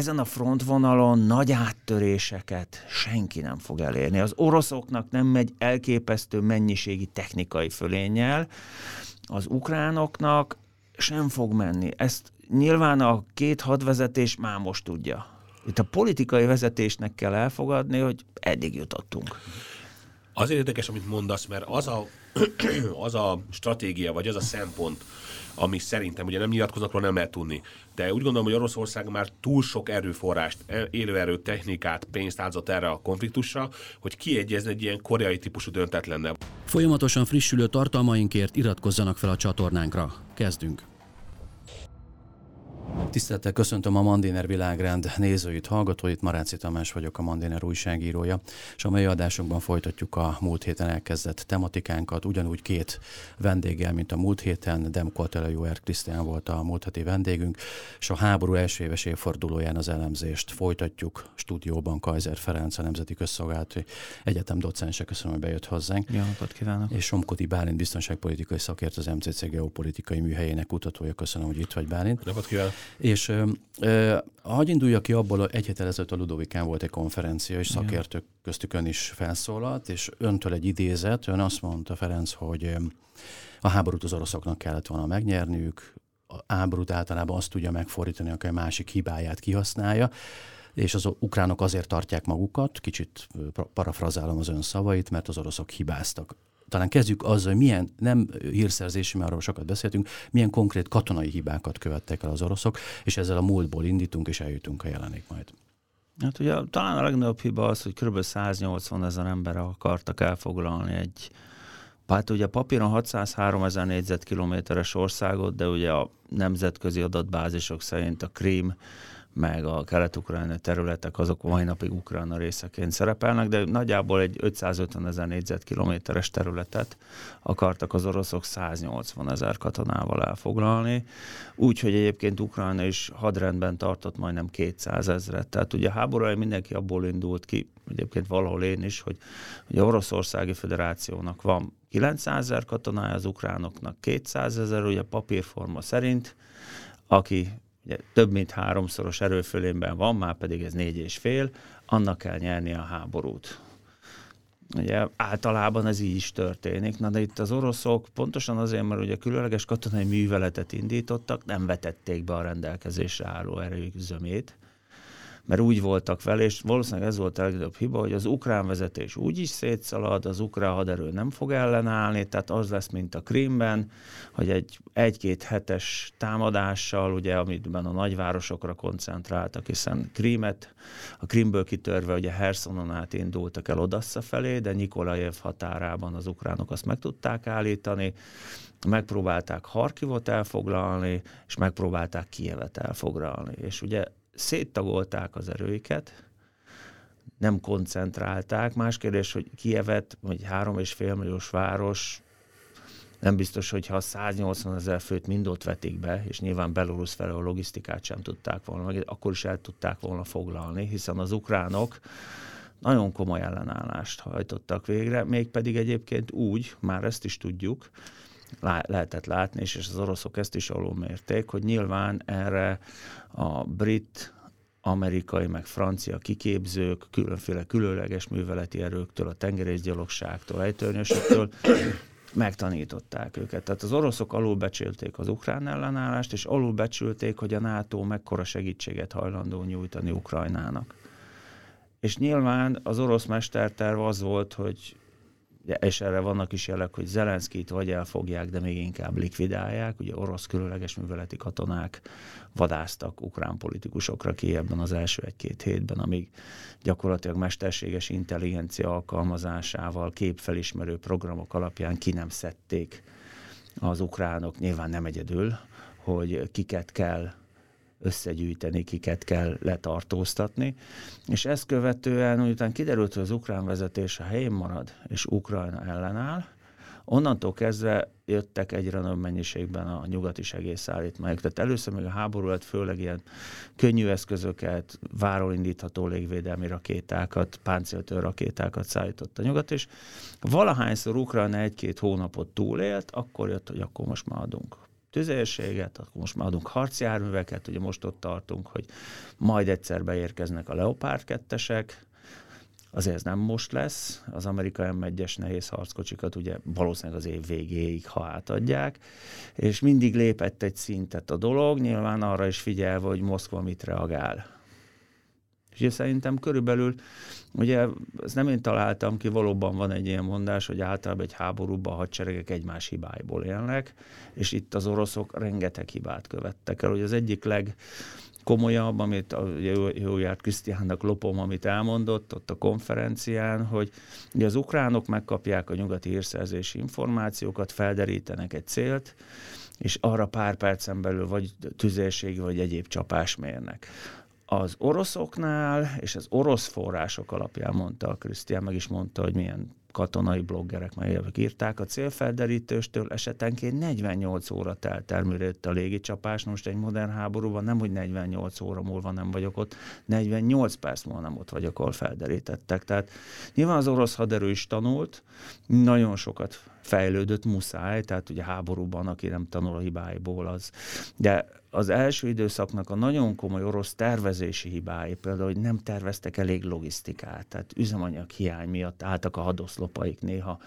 ezen a frontvonalon nagy áttöréseket senki nem fog elérni. Az oroszoknak nem megy elképesztő mennyiségi technikai fölénnyel, az ukránoknak sem fog menni. Ezt nyilván a két hadvezetés már most tudja. Itt a politikai vezetésnek kell elfogadni, hogy eddig jutottunk. Azért érdekes, amit mondasz, mert az a, az a stratégia, vagy az a szempont, ami szerintem ugye nem nyilatkoznak róla, nem lehet tudni. De úgy gondolom, hogy Oroszország már túl sok erőforrást, e, élőerő, technikát, pénzt áldozott erre a konfliktusra, hogy kiegyezne egy ilyen koreai típusú döntetlenne. Folyamatosan frissülő tartalmainkért iratkozzanak fel a csatornánkra. Kezdünk! Tisztelettel köszöntöm a Mandiner világrend nézőit, hallgatóit. Maráci Tamás vagyok, a Mandiner újságírója, és a mai adásunkban folytatjuk a múlt héten elkezdett tematikánkat, ugyanúgy két vendéggel, mint a múlt héten. Demko Jóer Krisztián volt a múlt heti vendégünk, és a háború első éves évfordulóján az elemzést folytatjuk. Stúdióban Kaiser Ferenc, a Nemzeti Közszolgálati Egyetem docense, köszönöm, hogy bejött hozzánk. Jó napot kívánok! És Somkoti Bálint, biztonságpolitikai szakért, az MCC geopolitikai műhelyének kutatója. Köszönöm, hogy itt vagy Bálint. Napot kívánok! És ö, hagyj induljak ki abból, egy héttel ezelőtt a Ludovikán volt egy konferencia, és szakértők köztük ön is felszólalt, és öntől egy idézet, ön azt mondta, Ferenc, hogy a háborút az oroszoknak kellett volna megnyerniük, a háborút általában azt tudja megfordítani, aki a másik hibáját kihasználja, és az ukránok azért tartják magukat, kicsit parafrazálom az ön szavait, mert az oroszok hibáztak talán kezdjük azzal, hogy milyen, nem hírszerzési, mert arról sokat beszéltünk, milyen konkrét katonai hibákat követtek el az oroszok, és ezzel a múltból indítunk, és eljutunk a jelenik majd. Hát ugye talán a legnagyobb hiba az, hogy kb. 180 ezer ember akartak elfoglalni egy Hát ugye papíron 603 ezer négyzetkilométeres országot, de ugye a nemzetközi adatbázisok szerint a Krím meg a kelet-ukrajnai területek azok mai napig Ukrajna részeként szerepelnek, de nagyjából egy 550 ezer négyzetkilométeres területet akartak az oroszok 180 ezer katonával elfoglalni, úgyhogy egyébként Ukrajna is hadrendben tartott majdnem 200 ezeret. Tehát ugye háború mindenki abból indult ki, egyébként valahol én is, hogy, hogy a Oroszországi Föderációnak van 900 ezer katonája, az ukránoknak 200 ezer, ugye papírforma szerint, aki ugye több mint háromszoros erőfölényben van, már pedig ez négy és fél, annak kell nyerni a háborút. Ugye általában ez így is történik, na de itt az oroszok pontosan azért, mert ugye különleges katonai műveletet indítottak, nem vetették be a rendelkezésre álló erők zömét, mert úgy voltak vele, és valószínűleg ez volt a legnagyobb hiba, hogy az ukrán vezetés úgy is szétszalad, az ukrán haderő nem fog ellenállni, tehát az lesz, mint a Krímben, hogy egy egy-két hetes támadással, ugye, amitben a nagyvárosokra koncentráltak, hiszen Krímet, a Krímből kitörve ugye Hersonon át indultak el Odassa felé, de Nikolajev határában az ukránok azt meg tudták állítani, megpróbálták Harkivot elfoglalni, és megpróbálták Kievet elfoglalni. És ugye széttagolták az erőiket, nem koncentrálták. Más kérdés, hogy Kievet, vagy három és fél milliós város, nem biztos, hogy ha 180 ezer főt mind ott vetik be, és nyilván Belarus felől a logisztikát sem tudták volna, akkor is el tudták volna foglalni, hiszen az ukránok nagyon komoly ellenállást hajtottak végre, mégpedig egyébként úgy, már ezt is tudjuk, lehetett látni, és az oroszok ezt is alulmérték, hogy nyilván erre a brit, amerikai, meg francia kiképzők, különféle különleges műveleti erőktől, a tengerészgyalogságtól, ejtörnyösöktől megtanították őket. Tehát az oroszok alulbecsülték az ukrán ellenállást, és alulbecsülték, hogy a NATO mekkora segítséget hajlandó nyújtani Ukrajnának. És nyilván az orosz mesterterv az volt, hogy és erre vannak is jelek, hogy Zelenszkit vagy elfogják, de még inkább likvidálják. Ugye orosz különleges műveleti katonák vadáztak ukrán politikusokra ki ebben az első egy-két hétben, amíg gyakorlatilag mesterséges intelligencia alkalmazásával, képfelismerő programok alapján ki nem szedték az ukránok, nyilván nem egyedül, hogy kiket kell összegyűjteni, kiket kell letartóztatni. És ezt követően, miután kiderült, hogy az ukrán vezetés a helyén marad, és Ukrajna ellenáll, onnantól kezdve jöttek egyre nagyobb mennyiségben a nyugati segélyszállítmányok. Tehát először még a háború lett főleg ilyen könnyű eszközöket, váról indítható légvédelmi rakétákat, páncéltől rakétákat szállított a nyugat, és valahányszor Ukrajna egy-két hónapot túlélt, akkor jött, hogy akkor most már adunk tüzérséget, akkor most már adunk harcjárműveket, ugye most ott tartunk, hogy majd egyszer beérkeznek a Leopard 2 Azért ez nem most lesz, az amerikai M1-es nehéz harckocsikat ugye valószínűleg az év végéig, ha átadják, és mindig lépett egy szintet a dolog, nyilván arra is figyelve, hogy Moszkva mit reagál. És szerintem körülbelül, ugye ezt nem én találtam ki, valóban van egy ilyen mondás, hogy általában egy háborúban a hadseregek egymás hibáiból élnek, és itt az oroszok rengeteg hibát követtek el. Hogy az egyik leg komolyabb, amit a jó járt Krisztiánnak lopom, amit elmondott ott a konferencián, hogy ugye az ukránok megkapják a nyugati hírszerzési információkat, felderítenek egy célt, és arra pár percen belül vagy tüzérségi, vagy egyéb csapás mérnek. Az oroszoknál, és az orosz források alapján mondta a Krisztián, meg is mondta, hogy milyen katonai bloggerek, meg írták, a célfelderítőstől esetenként 48 óra telt el, mire a légicsapás. Most egy modern háborúban nem, hogy 48 óra múlva nem vagyok ott, 48 perc múlva nem ott vagyok, ahol felderítettek. Tehát nyilván az orosz haderő is tanult, nagyon sokat fejlődött, muszáj, tehát ugye háborúban, aki nem tanul a hibáiból, az. De az első időszaknak a nagyon komoly orosz tervezési hibái, például, hogy nem terveztek elég logisztikát, tehát üzemanyag hiány miatt álltak a hadoszlopaik néha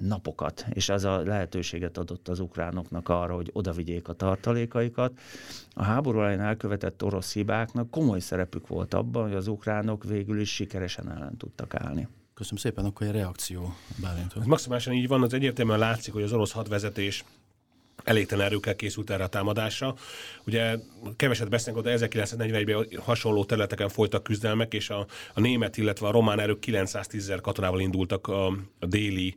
napokat, és ez a lehetőséget adott az ukránoknak arra, hogy odavigyék a tartalékaikat. A háború elején elkövetett orosz hibáknak komoly szerepük volt abban, hogy az ukránok végül is sikeresen ellen tudtak állni. Köszönöm szépen, akkor egy reakció Ez maximálisan így van, az egyértelműen látszik, hogy az orosz hadvezetés elégtelen erőkkel készült erre a támadásra. Ugye keveset beszélünk, de 1941-ben hasonló területeken folytak küzdelmek, és a, a német, illetve a román erők 910 ezer katonával indultak a, a déli,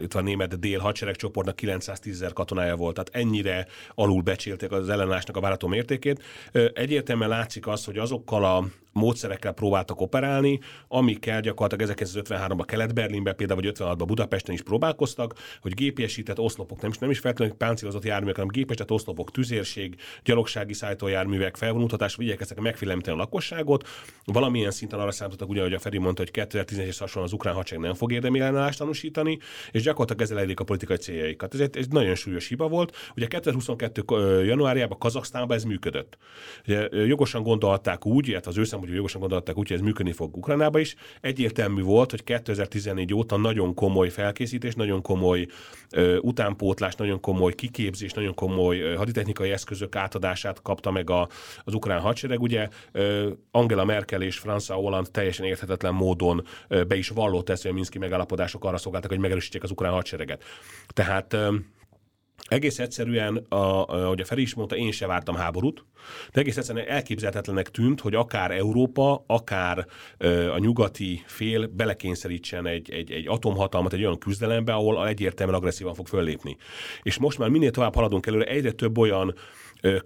itt a német dél hadseregcsoportnak 910 ezer katonája volt, tehát ennyire alul becsélték az ellenállásnak a várható mértékét. Egyértelműen látszik az, hogy azokkal a módszerekkel próbáltak operálni, amikkel gyakorlatilag 1953-ban Kelet-Berlinben, például vagy 56-ban Budapesten is próbálkoztak, hogy gépiesített oszlopok, nem is, nem is feltétlenül páncélozott járművek, hanem gépiesített oszlopok, tüzérség, gyalogsági szállítójárművek felvonultatás, igyekeztek megfélemlíteni a lakosságot. Valamilyen szinten arra számítottak, ugye, hogy a Feri mondta, hogy 2011 es hasonlóan az ukrán hadsereg nem fog érdemi ellenállást tanúsítani, és gyakorlatilag ezzel elérik a politikai céljaikat. Ez egy, egy nagyon súlyos hiba volt. Ugye 2022. januárjában Kazaksztánban ez működött. Ugye, jogosan gondolták úgy, illetve az ő hogy jogosan gondolták úgy, hogy ez működni fog Ukrajnába is. Egyértelmű volt, hogy 2014 óta nagyon komoly felkészítés, nagyon komoly ö, utánpótlás, nagyon komoly kiképzés, nagyon komoly haditechnikai eszközök átadását kapta meg a, az ukrán hadsereg. Ugye Angela Merkel és François Hollande teljesen érthetetlen módon be is vallott ezt, hogy a Minszki megállapodások arra szolgáltak, hogy megerősítsék az ukrán hadsereget. Tehát egész egyszerűen, a, ahogy a Feri is mondta, én se vártam háborút, de egész egyszerűen elképzelhetetlenek tűnt, hogy akár Európa, akár ö, a nyugati fél belekényszerítsen egy, egy, egy atomhatalmat egy olyan küzdelembe, ahol egyértelműen agresszívan fog föllépni. És most már minél tovább haladunk előre, egyre több olyan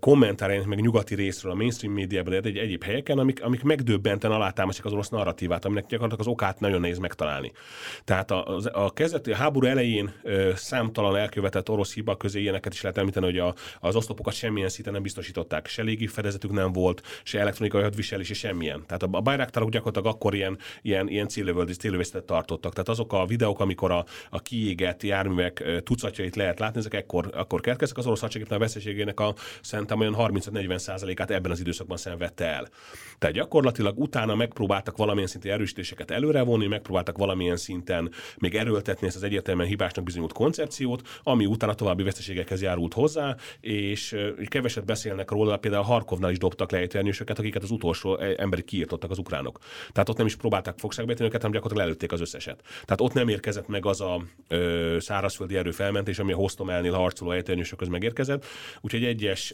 kommentárjának meg nyugati részről a mainstream médiában, egy egyéb helyeken, amik, amik megdöbbenten alátámasztják az orosz narratívát, aminek gyakorlatilag az okát nagyon nehéz megtalálni. Tehát a, a kezdeti a háború elején ö, számtalan elkövetett orosz hiba közé ilyeneket is lehet említeni, hogy a, az oszlopokat semmilyen szinten nem biztosították, se légi fedezetük nem volt, se elektronikai hadviselés, se semmilyen. Tehát a, a bajráktárok gyakorlatilag akkor ilyen, ilyen, ilyen célövészetet tartottak. Tehát azok a videók, amikor a, a kiégett járművek tucatjait lehet látni, ezek ekkor, akkor keletkeztek. Az orosz hadseregnek a veszélységének a szerintem olyan 30-40 százalékát ebben az időszakban szenvedte el. Tehát gyakorlatilag utána megpróbáltak valamilyen szinten erősítéseket előrevonni, megpróbáltak valamilyen szinten még erőltetni ezt az egyértelműen hibásnak bizonyult koncepciót, ami utána további veszteségekhez járult hozzá, és keveset beszélnek róla, például Harkovnál is dobtak le ejtőernyősöket, akiket az utolsó e, emberi kiirtottak az ukránok. Tehát ott nem is próbálták fogságba őket, hanem gyakorlatilag előtték az összeset. Tehát ott nem érkezett meg az a ö, szárazföldi erő felmentés, ami a Hostomelnél harcoló ejtőernyősökhöz megérkezett. Úgyhogy egyes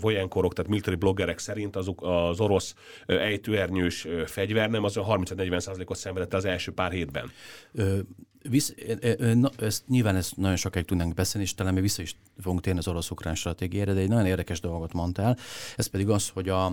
vojenkorok, tehát military bloggerek szerint azok az orosz ejtőernyős fegyver nem az 30-40 százalékot szenvedett az első pár hétben. Visz, na, ezt, nyilván ezt nagyon sokáig tudnánk beszélni, és talán mi vissza is fogunk térni az orosz-ukrán stratégiára, de egy nagyon érdekes dolgot mondtál. Ez pedig az, hogy a,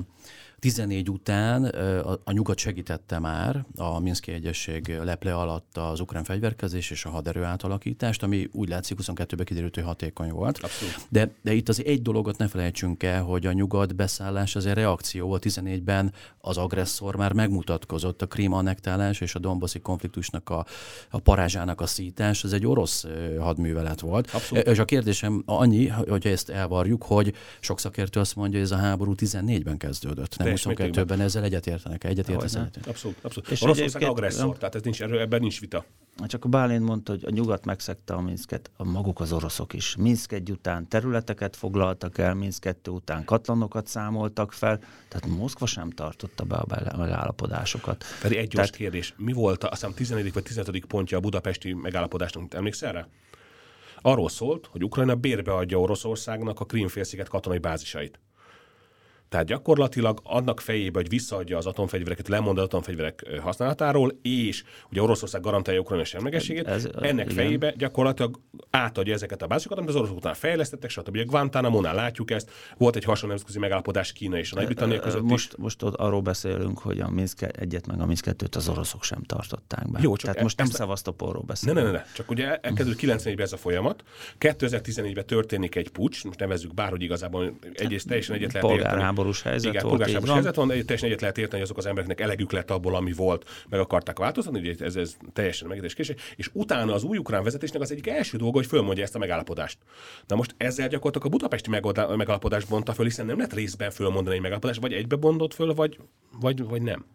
14 után a, a nyugat segítette már a Minszki Egyesség leple alatt az ukrán fegyverkezés és a haderő átalakítást, ami úgy látszik 22-ben kiderült, hogy hatékony volt. Abszolút. De, de itt az egy dologot ne felejtsünk el, hogy a nyugat beszállás az egy reakció volt. 14-ben az agresszor már megmutatkozott a Krím annektálás és a Domboszi konfliktusnak a, a városának a szítás, ez egy orosz hadművelet volt. Abszolút. És a kérdésem annyi, hogyha ezt elvarjuk, hogy sok szakértő azt mondja, hogy ez a háború 14-ben kezdődött, nem 22-ben, ezzel egyetértenek, egyetértenek. Abszolút, abszolút. És Oroszország agresszor, tehát ez nincs, erről, ebben nincs vita. Csak a Bálint mondta, hogy a nyugat megszegte a Minsket, a maguk az oroszok is. Minsk egy után területeket foglaltak el, Minsk kettő után katlanokat számoltak fel, tehát Moszkva sem tartotta be a megállapodásokat. Pedig egy gyors tehát... kérdés, mi volt a, azt hiszem 14. vagy 15. pontja a budapesti megállapodásnak, emlékszel erre? Arról szólt, hogy Ukrajna bérbe adja Oroszországnak a Krímfélsziget katonai bázisait. Tehát gyakorlatilag annak fejébe, hogy visszaadja az atomfegyvereket, lemond az atomfegyverek használatáról, és ugye Oroszország garantálja Ukrajna semlegességét, ez, ennek igen. fejébe gyakorlatilag átadja ezeket a bázisokat, amit az oroszok után fejlesztettek, stb. A Guantánamo-nál látjuk ezt, volt egy hasonló nemzetközi megállapodás Kína és a Nagy-Britannia között. Most, most ott arról beszélünk, hogy a Minsk egyet meg a Minsk kettőt az oroszok sem tartották be. Jó, csak Tehát e, most nem Szevasztopolról beszélünk. Ne, ne, ne, ne, csak ugye elkezdődött 94-ben ez a folyamat, 2014-ben történik egy pucs, most nevezzük bár, hogy igazából egyrészt teljesen egyet lehet érteni polgárháborús helyzet Igen, volt. polgárháborús helyzet van, teljesen egyet lehet érteni, hogy azok az embereknek elegük lett abból, ami volt, meg akarták változtatni, ugye ez, ez teljesen megértés késő. És utána az új ukrán vezetésnek az egyik első dolga, hogy fölmondja ezt a megállapodást. Na most ezzel gyakorlatilag a budapesti megállapodást bonta föl, hiszen nem lehet részben fölmondani egy megállapodást, vagy egybe bondott föl, vagy, vagy, vagy nem.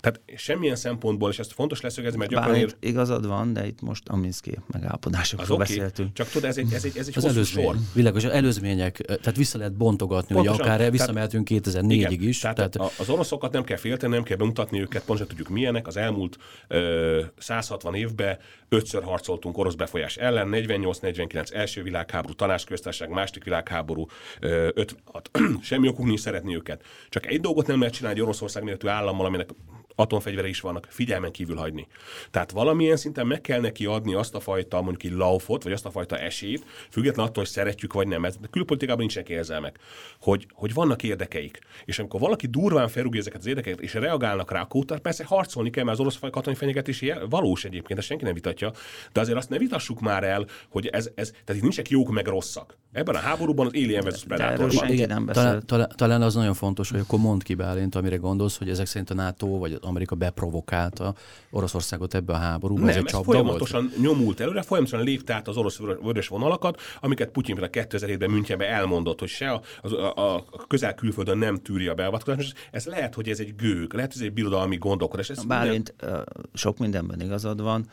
Tehát semmilyen szempontból, és ezt fontos leszögezni, mert gyakran... Ér... igazad van, de itt most a Minszki megállapodásokról okay. beszéltünk. Csak tudod, ez egy, ez egy, ez egy az hosszú előzmény, sor. Világos, az előzmények, tehát vissza lehet bontogatni, hogy akár visszamehetünk 2004-ig is. Tehát, tehát, az oroszokat nem kell félteni, nem kell bemutatni őket, pontosan tudjuk milyenek. Az elmúlt ö, 160 évben ötször harcoltunk orosz befolyás ellen, 48-49 első világháború, tanácsköztársaság, második világháború, ö, 56. Semmi okunk nincs szeretni őket. Csak egy dolgot nem lehet csinálni egy Oroszország méretű állammal, aminek atomfegyvere is vannak, figyelmen kívül hagyni. Tehát valamilyen szinten meg kell neki adni azt a fajta mondjuk egy laufot, vagy azt a fajta esélyt, függetlenül attól, hogy szeretjük vagy nem. Ez külpolitikában nincsenek érzelmek, hogy, hogy vannak érdekeik. És amikor valaki durván felrúgja ezeket az érdekeket, és reagálnak rá, akkor persze harcolni kell, mert az orosz katonai fenyegetés valós egyébként, ezt senki nem vitatja, de azért azt ne vitassuk már el, hogy ez, ez tehát itt nincsenek jók meg rosszak. Ebben a háborúban az Alien vs. Predator van. Talán, talán, talán, az nagyon fontos, hogy akkor mondd ki Bálint, amire gondolsz, hogy ezek szerint a NATO vagy Amerika beprovokálta Oroszországot ebbe a háborúba. Nem, ez, ez folyamatosan volt? nyomult előre, folyamatosan lépte át az orosz vörös vonalakat, amiket Putyin a 2007-ben Münchenben elmondott, hogy se a, a, a közel külföldön nem tűri a beavatkozást. Ez lehet, hogy ez egy gőg, lehet, hogy ez egy birodalmi gondolkodás. Ez Bálint, minden... sok mindenben igazad van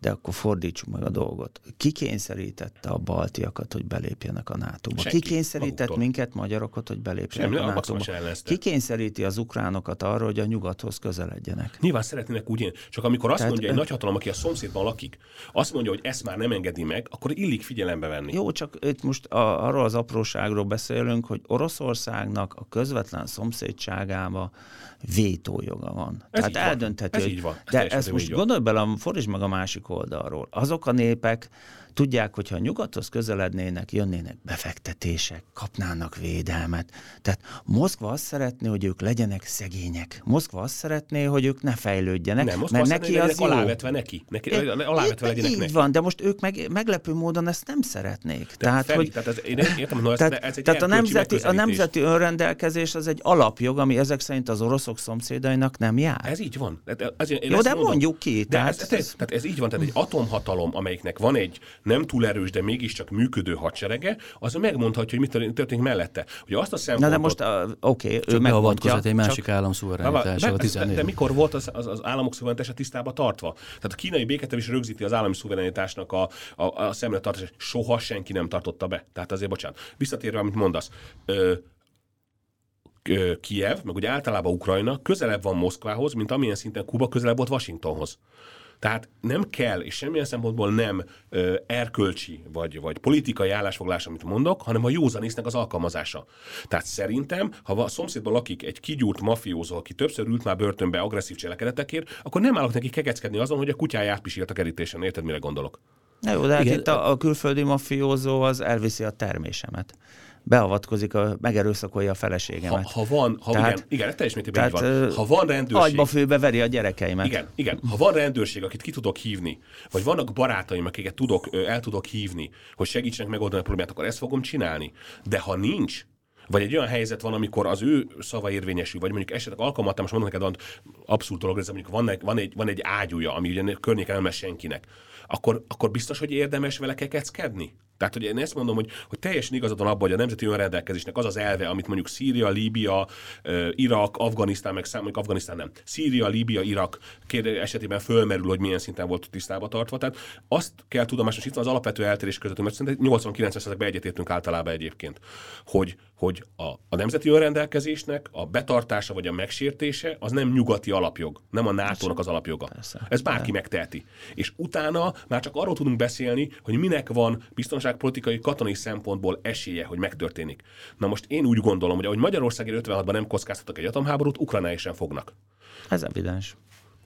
de akkor fordítsuk meg a dolgot. Ki kényszerítette a baltiakat, hogy belépjenek a NATO-ba? Senki. Ki kényszerített Maguktól. minket, magyarokat, hogy belépjenek Semmi, a NATO-ba? Ki kényszeríti az ukránokat arra, hogy a nyugathoz közeledjenek? Nyilván szeretnének úgy, csak amikor azt Tehát, mondja egy nagyhatalom, aki a szomszédban lakik, azt mondja, hogy ezt már nem engedi meg, akkor illik figyelembe venni. Jó, csak itt most a, arról az apróságról beszélünk, hogy Oroszországnak a közvetlen szomszédságába vétójoga van. Ez Tehát eldöntheti, ez hogy... Így van. Ez de ezt most gondolj bele, fordítsd meg a másik oldalról. Azok a népek, Tudják, hogyha nyugathoz közelednének, jönnének befektetések, kapnának védelmet. Tehát Moszkva azt szeretné, hogy ők legyenek szegények. Moszkva azt szeretné, hogy ők ne fejlődjenek. Nem, Moszkva mert neki az jó. alávetve neki. neki é, alávetve legyenek így neki. van, de most ők meg, meglepő módon ezt nem szeretnék. De tehát, Feri, hogy, tehát ez, én értem, hogy tehát, ez egy tehát a nemzeti, a nemzeti önrendelkezés az egy alapjog, ami ezek szerint az oroszok szomszédainak nem jár. Ez így van. Ez, én jó, de mondom, mondjuk ki. De tehát, ez, ez, tehát ez így van, tehát egy atomhatalom, amelyiknek van egy nem túl erős, de mégiscsak működő hadserege, az megmondhatja, hogy mi történik mellette. Ugye azt a szempontot... Na de most, uh, oké, okay, ő megmondja. egy másik állam szuverenitása a 14. De, de mikor volt az, az, az államok szuverenitása tisztába tartva? Tehát a kínai béketem is rögzíti az állami szuverenitásnak a, a, a szemre tartását. Soha senki nem tartotta be. Tehát azért, bocsánat. Visszatérve, amit mondasz. Ö, Kiev, meg ugye általában Ukrajna közelebb van Moszkvához, mint amilyen szinten Kuba közelebb volt Washingtonhoz. Tehát nem kell, és semmilyen szempontból nem ö, erkölcsi vagy, vagy politikai állásfoglás, amit mondok, hanem a józanésznek az alkalmazása. Tehát szerintem, ha a szomszédban lakik egy kigyúrt mafiózó, aki többször ült már börtönbe agresszív cselekedetekért, akkor nem állok neki kegeckedni azon, hogy a kutyáját pisilt a kerítésen. Érted, mire gondolok? Na jó, de hát itt a, a külföldi mafiózó az elviszi a termésemet beavatkozik, a, megerőszakolja a feleségemet. Ha, ha van, ha tehát, igen, igen, teljes mértékben így van. Ha van rendőrség... Agyba főbe veri a gyerekeimet. Igen, igen. Ha van rendőrség, akit ki tudok hívni, vagy vannak barátaim, akiket tudok, el tudok hívni, hogy segítsenek megoldani a problémát, akkor ezt fogom csinálni. De ha nincs, Vagy egy olyan helyzet van, amikor az ő szava érvényesül, vagy mondjuk esetleg alkalmatlan, most mondom neked, abszolút dolog, ez mondjuk van van, egy, van egy ágyúja, ami ugye környéken nem senkinek, akkor, akkor biztos, hogy érdemes vele kekeckedni? Tehát, hogy én ezt mondom, hogy, hogy teljesen igazad van abban, hogy a nemzeti önrendelkezésnek az az elve, amit mondjuk Szíria, Líbia, Irak, Afganisztán, meg mondjuk Afganisztán nem, Szíria, Líbia, Irak esetében fölmerül, hogy milyen szinten volt tisztába tartva. Tehát azt kell tudomásos, itt van az alapvető eltérés között, mert szerintem 89%-ban egyetértünk általában egyébként, hogy, hogy a, a nemzeti önrendelkezésnek a betartása vagy a megsértése az nem nyugati alapjog, nem a NATO-nak az alapjoga. Persze. Ez bárki megteheti. És utána már csak arról tudunk beszélni, hogy minek van biztonságpolitikai, katonai szempontból esélye, hogy megtörténik. Na most én úgy gondolom, hogy ahogy Magyarország 56-ban nem kockáztattak egy atomháborút, Ukrajna sem fognak. Ez evidens.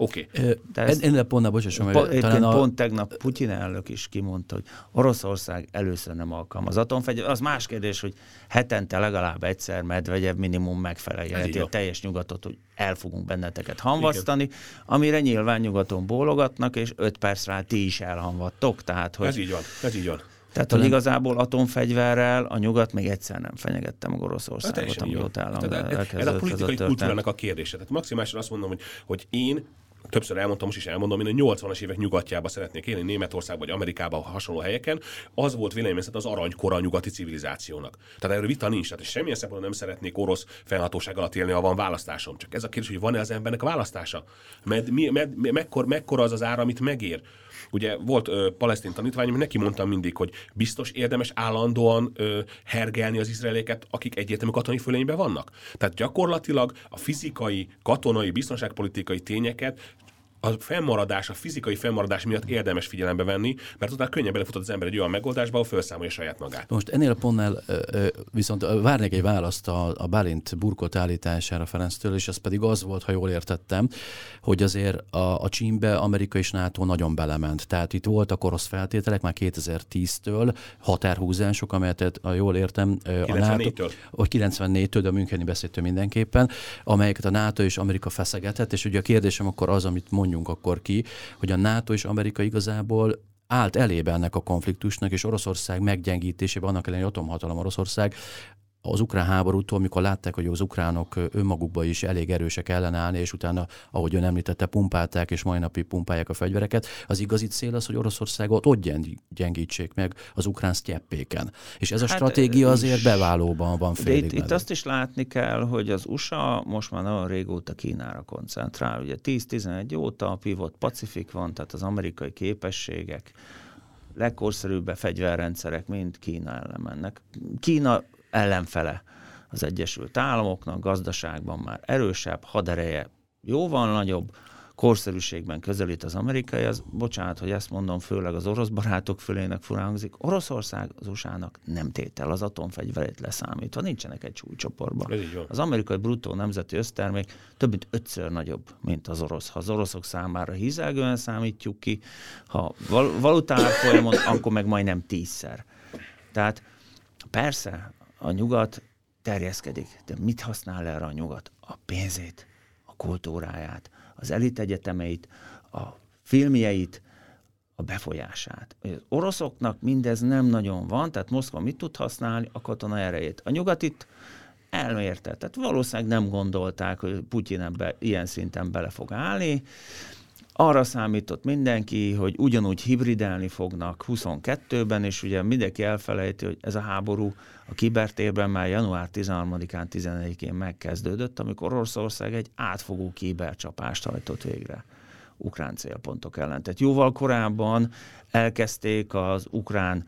Oké. Okay. Ennél pont, bocsásson, po, talán a... pont tegnap Putyin elnök is kimondta, hogy Oroszország először nem alkalmaz atomfegyver. Az más kérdés, hogy hetente legalább egyszer Medvegyev minimum megfelelje a teljes nyugatot, hogy el fogunk benneteket hamvasztani, Igen. amire nyilván nyugaton bólogatnak, és öt perc rá ti is elhamvattok. Tehát, hogy... Ez így van, ez így van. Tehát, hogy igazából atomfegyverrel a nyugat még egyszer nem fenyegette meg Oroszországot, hát amióta állam Ez a politikai kultúrának a kérdése. Tehát maximálisan azt mondom, hogy, hogy én többször elmondtam, most is elmondom, én a 80-as évek nyugatjába szeretnék élni, Németországban vagy Amerikában, hasonló helyeken. Az volt véleményem szerint az aranykora a nyugati civilizációnak. Tehát erről vita nincs. Tehát semmilyen szempontból nem szeretnék orosz felhatóság alatt élni, ha van választásom. Csak ez a kérdés, hogy van-e az embernek választása? Med, mi, med, mekkor, mekkora az az ára, amit megér? Ugye volt ö, palesztin tanítvány, ami neki mondtam mindig, hogy biztos érdemes állandóan ö, hergelni az izraeléket, akik egyértelmű katonai fölényben vannak. Tehát gyakorlatilag a fizikai, katonai, biztonságpolitikai tényeket a fennmaradás, a fizikai fennmaradás miatt érdemes figyelembe venni, mert utána könnyen belefutott az ember egy olyan megoldásba, ahol felszámolja saját magát. Most ennél a pontnál viszont várnék egy választ a, a Bálint burkot állítására Ferenctől, és ez pedig az volt, ha jól értettem, hogy azért a, a csímbe Amerika és NATO nagyon belement. Tehát itt voltak orosz feltételek már 2010-től, határhúzások, amelyet, ha jól értem, a 94-től. NATO, 94-től, de a Müncheni beszédtől mindenképpen, amelyeket a NATO és Amerika feszegetett, és ugye a kérdésem akkor az, amit mond mondjunk akkor ki, hogy a NATO és Amerika igazából állt elébe ennek a konfliktusnak, és Oroszország meggyengítésében, annak ellenére atomhatalom Oroszország az ukrán háborútól, amikor látták, hogy az ukránok önmagukban is elég erősek ellenállni, és utána, ahogy ön említette, pumpálták, és mai napig pumpálják a fegyvereket, az igazi cél az, hogy Oroszországot ott gyengítsék meg az ukrán sztyeppéken. És ez a hát, stratégia azért beválóban van félig itt, itt azt is látni kell, hogy az USA most már nagyon régóta Kínára koncentrál. Ugye 10-11 óta a Pivot Pacific van, tehát az amerikai képességek, legkorszerűbb fegyverrendszerek mind Kína ellen mennek. Kína ellenfele az Egyesült Államoknak, gazdaságban már erősebb, hadereje jóval nagyobb, korszerűségben közelít az amerikai, az, bocsánat, hogy ezt mondom, főleg az orosz barátok fölének furánzik, Oroszország az USA-nak nem tétel az atomfegyverét leszámítva, nincsenek egy súlycsoportban. Az amerikai bruttó nemzeti össztermék több mint ötször nagyobb, mint az orosz. Ha az oroszok számára hízelgően számítjuk ki, ha val- valutár folyamon, akkor meg majdnem tízszer. Tehát persze, a nyugat terjeszkedik. De mit használ erre a nyugat? A pénzét, a kultúráját, az elit egyetemeit, a filmjeit, a befolyását. Az oroszoknak mindez nem nagyon van, tehát Moszkva mit tud használni? A katona erejét. A nyugat itt elmérte. Tehát valószínűleg nem gondolták, hogy Putyin ebbe ilyen szinten bele fog állni. Arra számított mindenki, hogy ugyanúgy hibridelni fognak 22-ben, és ugye mindenki elfelejti, hogy ez a háború a kibertérben már január 13-án, 14-én megkezdődött, amikor Oroszország egy átfogó kibercsapást hajtott végre ukrán célpontok ellen. Tehát jóval korábban elkezdték az ukrán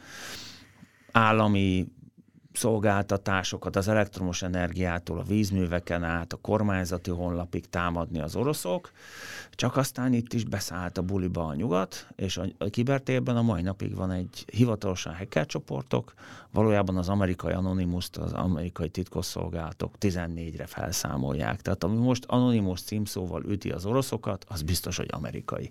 állami szolgáltatásokat az elektromos energiától, a vízműveken át, a kormányzati honlapig támadni az oroszok, csak aztán itt is beszállt a buliba a nyugat, és a kibertérben a mai napig van egy hivatalosan hacker csoportok, valójában az amerikai anonymous az amerikai titkosszolgálatok 14-re felszámolják. Tehát ami most Anonymous címszóval üti az oroszokat, az biztos, hogy amerikai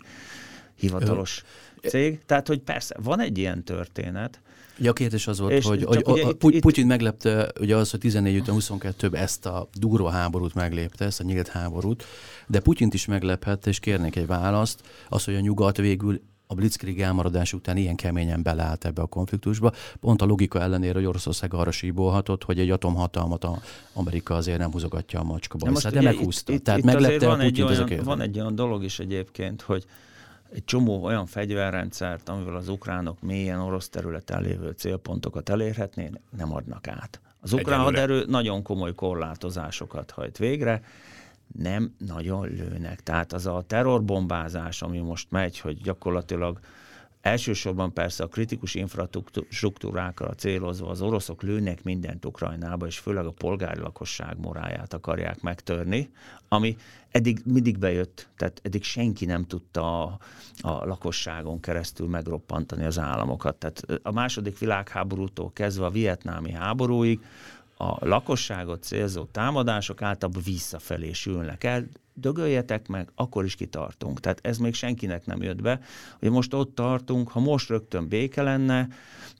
hivatalos cég. Tehát, hogy persze, van egy ilyen történet, Ja, a kérdés az volt, és hogy, hogy ugye a, itt, Putyin itt, meglepte ugye az, hogy 14 után 22 ezt a durva háborút meglépte, ezt a nyílt háborút, de Putyint is meglephette, és kérnék egy választ, az, hogy a nyugat végül a Blitzkrieg elmaradás után ilyen keményen beleállt ebbe a konfliktusba. Pont a logika ellenére, hogy Oroszország arra síbolhatott, hogy egy atomhatalmat a Amerika azért nem húzogatja a macska bajszát, de meghúzta. Itt, Tehát itt meglepte van, egy olyan, van egy olyan dolog is egyébként, hogy egy csomó olyan fegyverrendszert, amivel az ukránok mélyen orosz területen lévő célpontokat elérhetnének, nem adnak át. Az ukrán haderő nagyon komoly korlátozásokat hajt végre, nem nagyon lőnek. Tehát az a terrorbombázás, ami most megy, hogy gyakorlatilag Elsősorban persze a kritikus infrastruktúrákra célozva az oroszok lőnek mindent Ukrajnába, és főleg a polgári lakosság moráját akarják megtörni, ami eddig mindig bejött, tehát eddig senki nem tudta a, a lakosságon keresztül megroppantani az államokat. Tehát a második világháborútól kezdve a vietnámi háborúig a lakosságot célzó támadások általában visszafelé sülnek el, dögöljetek meg, akkor is kitartunk. Tehát ez még senkinek nem jött be. hogy most ott tartunk, ha most rögtön béke lenne,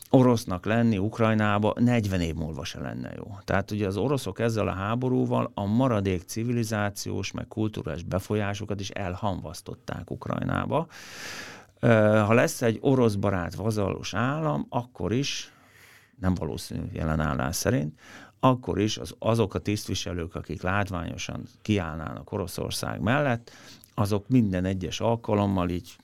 orosznak lenni Ukrajnába 40 év múlva se lenne jó. Tehát ugye az oroszok ezzel a háborúval a maradék civilizációs meg kulturális befolyásokat is elhamvasztották Ukrajnába. Ha lesz egy orosz barát vazallos állam, akkor is, nem valószínű jelenállás szerint, akkor is az, azok a tisztviselők, akik látványosan kiállnának Oroszország mellett, azok minden egyes alkalommal így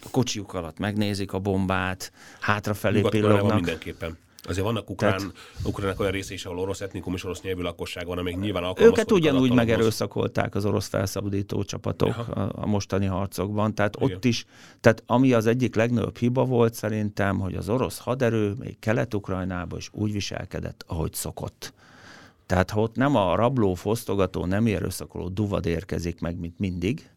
a kocsiuk alatt megnézik a bombát, hátrafelé pillognak. mindenképpen. Azért vannak ukrán, Tehát, ukránok olyan része is, ahol orosz etnikum és orosz nyelvű lakosság van, amelyik nyilván alkalmazkodnak. Őket ugyanúgy megerőszakolták az orosz felszabadító csapatok a, a mostani harcokban. Tehát Igen. ott is, tehát ami az egyik legnagyobb hiba volt szerintem, hogy az orosz haderő még Kelet-Ukrajnában is úgy viselkedett, ahogy szokott. Tehát ha ott nem a rabló, fosztogató, nem erőszakoló duvad érkezik meg, mint mindig,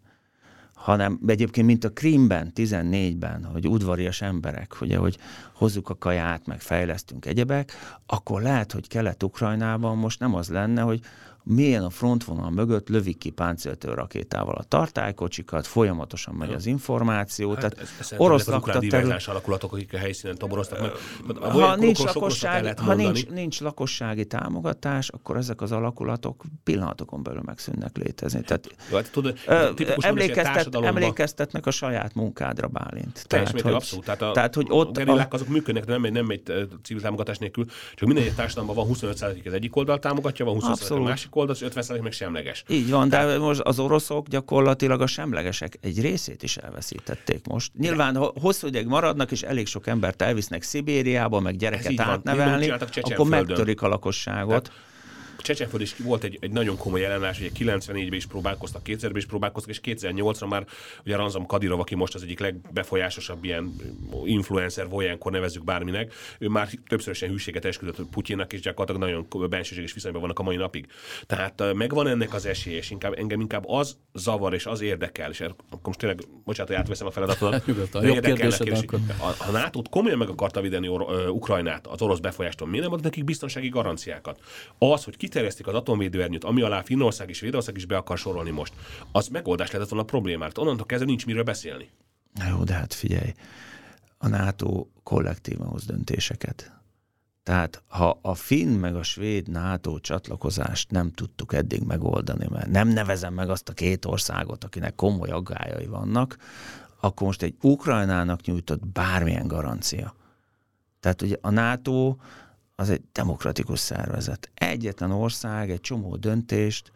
hanem egyébként, mint a Krímben, 14-ben, hogy udvarias emberek, ugye, hogy hozzuk a kaját, meg fejlesztünk egyebek, akkor lehet, hogy Kelet-Ukrajnában most nem az lenne, hogy milyen a frontvonal mögött lövik ki páncéltő rakétával a tartálykocsikat, folyamatosan megy az információ. Hát tehát ez, ez orosz lakta terület... alakulatok, akik a helyszínen toboroztak meg. Ha, nincs, lakosság, ha nincs, nincs lakossági támogatás, akkor ezek az alakulatok pillanatokon belül megszűnnek létezni. Tehát, Jó, hát, tudod, emlékeztet, emlékeztetnek a saját munkádra, Bálint. Tehát, hogy, abszolút. Tehát, a, tehát hogy ott a gerillák azok működnek, nem egy, nem egy civil támogatás nélkül, csak minden egy társadalomban van 25 az egyik oldal támogatja, van 25 a másik másik oldal, 50 meg semleges. Így van, de Tehát... most az oroszok gyakorlatilag a semlegesek egy részét is elveszítették most. Nyilván de... hosszú ideig maradnak, és elég sok embert elvisznek Szibériába, meg gyereket átnevelni, akkor megtörik a lakosságot. Tehát Csecsenföld is volt egy, egy nagyon komoly ellenállás, hogy 94-ben is próbálkoztak, 2000-ben is próbálkoztak, és 2008-ra már ugye Ranzam Kadirov, aki most az egyik legbefolyásosabb ilyen influencer, olyankor nevezzük bárminek, ő már többszörösen hűséget esküdött Putyinnak, és gyakorlatilag nagyon bensőséges viszonyban vannak a mai napig. Tehát megvan ennek az esélye, és inkább, engem inkább az zavar és az érdekel, és er- akkor most tényleg, bocsánat, hogy átveszem a feladatot. a, a NATO-t komolyan meg akarta védeni Ukrajnát az orosz befolyástól, miért nem ad nekik biztonsági garanciákat? Az, hogy kiterjesztik az atomvédőernyőt, ami alá Finnország és Védország is be akar sorolni most, az megoldás lehetett volna a problémát. Onnantól kezdve nincs miről beszélni. Na jó, de hát figyelj, a NATO kollektívan hoz döntéseket. Tehát ha a finn meg a svéd NATO csatlakozást nem tudtuk eddig megoldani, mert nem nevezem meg azt a két országot, akinek komoly aggájai vannak, akkor most egy Ukrajnának nyújtott bármilyen garancia. Tehát ugye a NATO az egy demokratikus szervezet. Egyetlen ország egy csomó döntést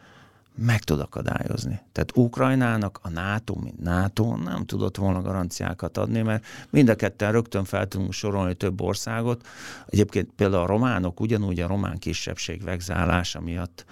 meg tud akadályozni. Tehát Ukrajnának a NATO, mint NATO nem tudott volna garanciákat adni, mert mind a ketten rögtön fel tudunk sorolni több országot. Egyébként például a románok ugyanúgy a román kisebbség vegzálása miatt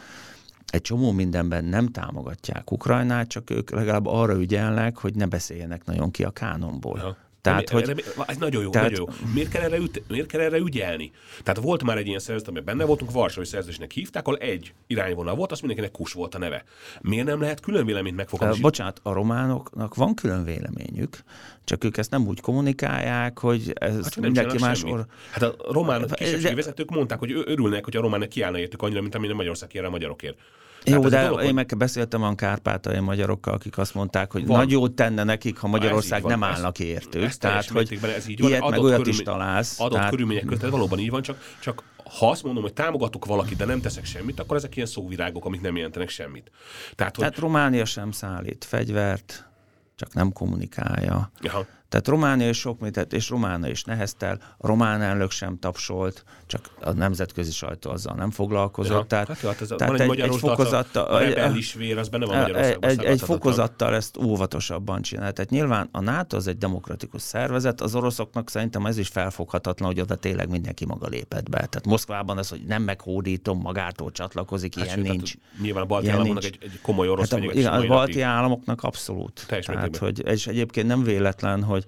egy csomó mindenben nem támogatják Ukrajnát, csak ők legalább arra ügyelnek, hogy ne beszéljenek nagyon ki a kánonból. Ja. Tehát, hogy, erre, ez nagyon jó, tehát, nagyon jó. Miért kell, erre üt, miért kell erre ügyelni? Tehát volt már egy ilyen szerződés, amiben benne voltunk, Varsói szerződésnek hívták, ahol egy irányvonal volt, az mindenkinek kus volt a neve. Miért nem lehet külön véleményt megfogalmazni? Bocsánat, a románoknak van külön véleményük, csak ők ezt nem úgy kommunikálják, hogy ez hát, mindenki más... Or... Hát a román kisebbségi vezetők mondták, hogy örülnek, hogy a románok kiállna értük annyira, mint amilyen Magyarország kiáll a magyarokért. Jó, de dolog, én meg beszéltem a kárpátai magyarokkal, akik azt mondták, hogy van. nagy jót tenne nekik, ha Magyarország van, nem állnak értük. Ez tehát, hogy ez így van. ilyet adott meg olyat is találsz. Adott tehát... körülmények között, valóban így van, csak, csak ha azt mondom, hogy támogatok valakit, de nem teszek semmit, akkor ezek ilyen szóvirágok, amik nem jelentenek semmit. Tehát, hogy... tehát Románia sem szállít fegyvert, csak nem kommunikálja. Aha. Tehát Románia is sok mindent, és Románia is neheztel, a román elnök sem tapsolt, csak a nemzetközi sajtó azzal nem foglalkozott. Ja, Tehát, hát jó, hát ez a- tehát egy egy, fokozattal, a rebellis vér, az benne van egy, egy, fokozattal ezt óvatosabban csinál. Tehát nyilván a NATO az egy demokratikus szervezet, az oroszoknak szerintem ez is felfoghatatlan, hogy oda tényleg mindenki maga lépett be. Tehát Moszkvában az, hogy nem meghódítom, magától csatlakozik, Hát ilyen sőt, nincs. Hát, nyilván a balti államoknak egy, egy komoly orosz Hát a, igen, a balti napig. államoknak abszolút. Tehát, hogy, és egyébként nem véletlen, hogy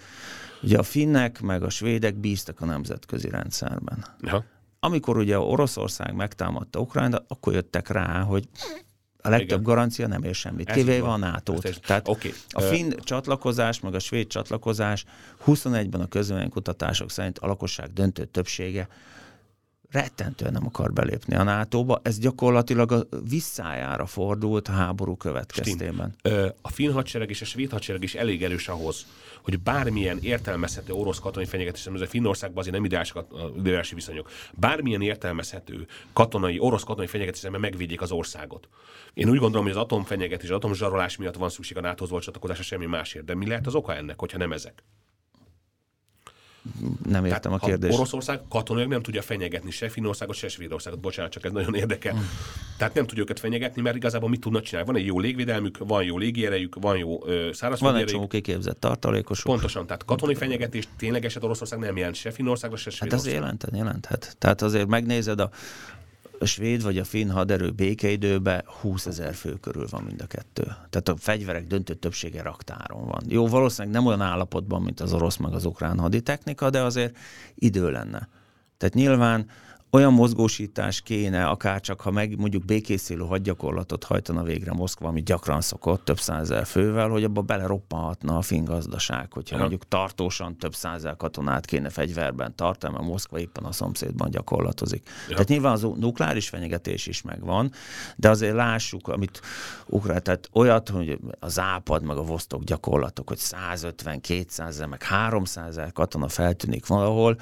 ugye a finnek meg a svédek bíztak a nemzetközi rendszerben. Aha. Amikor ugye Oroszország megtámadta Ukrajnát, akkor jöttek rá, hogy a legtöbb Igen. garancia nem ér semmit, kivéve a nato Tehát Oké. a finn csatlakozás, meg a svéd csatlakozás 21-ben a közvéleménykutatások szerint a lakosság döntő többsége rettentően nem akar belépni a NATO-ba. Ez gyakorlatilag a visszájára fordult a háború következtében. Ö, a finn hadsereg és a svéd hadsereg is elég erős ahhoz, hogy bármilyen értelmezhető orosz katonai fenyegetés, ez a Finnországban azért nem a időjárási viszonyok, bármilyen értelmezhető katonai, orosz katonai fenyegetésben megvédjék az országot. Én úgy gondolom, hogy az atomfenyegetés, az atomzsarolás miatt van szükség a NATO-hoz való csatlakozásra semmi másért. De mi lehet az oka ennek, hogyha nem ezek? Nem értem a ha kérdést. Oroszország katonailag nem tudja fenyegetni se Finnországot, se Svédországot. Bocsánat, csak ez nagyon érdekel. Mm. Tehát nem tudja őket fenyegetni, mert igazából mit tudnak csinálni? Van egy jó légvédelmük, van jó légierejük, van jó ö, Van szárazföldi egy csomó kiképzett tartalékosuk. Pontosan, tehát katonai fenyegetés ténylegeset Oroszország nem jelent se Finnországra, se Hát Svédországra. az jelenthet, jelenthet. Tehát azért megnézed a, a svéd vagy a finn haderő békeidőben 20 ezer fő körül van mind a kettő. Tehát a fegyverek döntő többsége raktáron van. Jó, valószínűleg nem olyan állapotban, mint az orosz meg az ukrán haditechnika, de azért idő lenne. Tehát nyilván olyan mozgósítás kéne, akár csak ha meg mondjuk békészélő hadgyakorlatot hajtana végre Moszkva, ami gyakran szokott, több százezer fővel, hogy abba beleroppanhatna a finn gazdaság, hogyha Aha. mondjuk tartósan több százezer katonát kéne fegyverben tartani, mert Moszkva éppen a szomszédban gyakorlatozik. Ja. Tehát nyilván az nukleáris fenyegetés is megvan, de azért lássuk, amit ukrán, tehát olyat, hogy a západ meg a vosztok gyakorlatok, hogy 150, 200 meg 300 katona feltűnik valahol,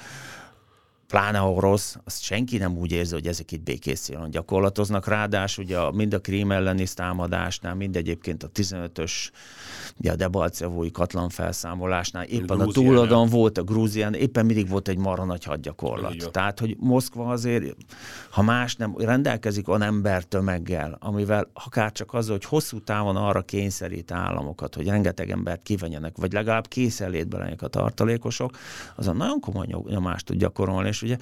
pláne ha orosz, azt senki nem úgy érzi, hogy ezek itt békészélon gyakorlatoznak. Ráadásul ugye a- mind a krím elleni támadásnál, mind egyébként a 15-ös, ugye a Debalcevói katlan felszámolásnál, éppen a Grúziánál. túladon volt, a Grúzián, éppen mindig volt egy marha nagy hadgyakorlat. van. Tehát, hogy Moszkva azért, ha más nem, rendelkezik olyan embertömeggel, amivel akár csak az, hogy hosszú távon arra kényszerít államokat, hogy rengeteg embert kivegyenek, vagy legalább készenlétbe legyenek a tartalékosok, azon nagyon komoly nyom- nyomást tud gyakorolni, és ugye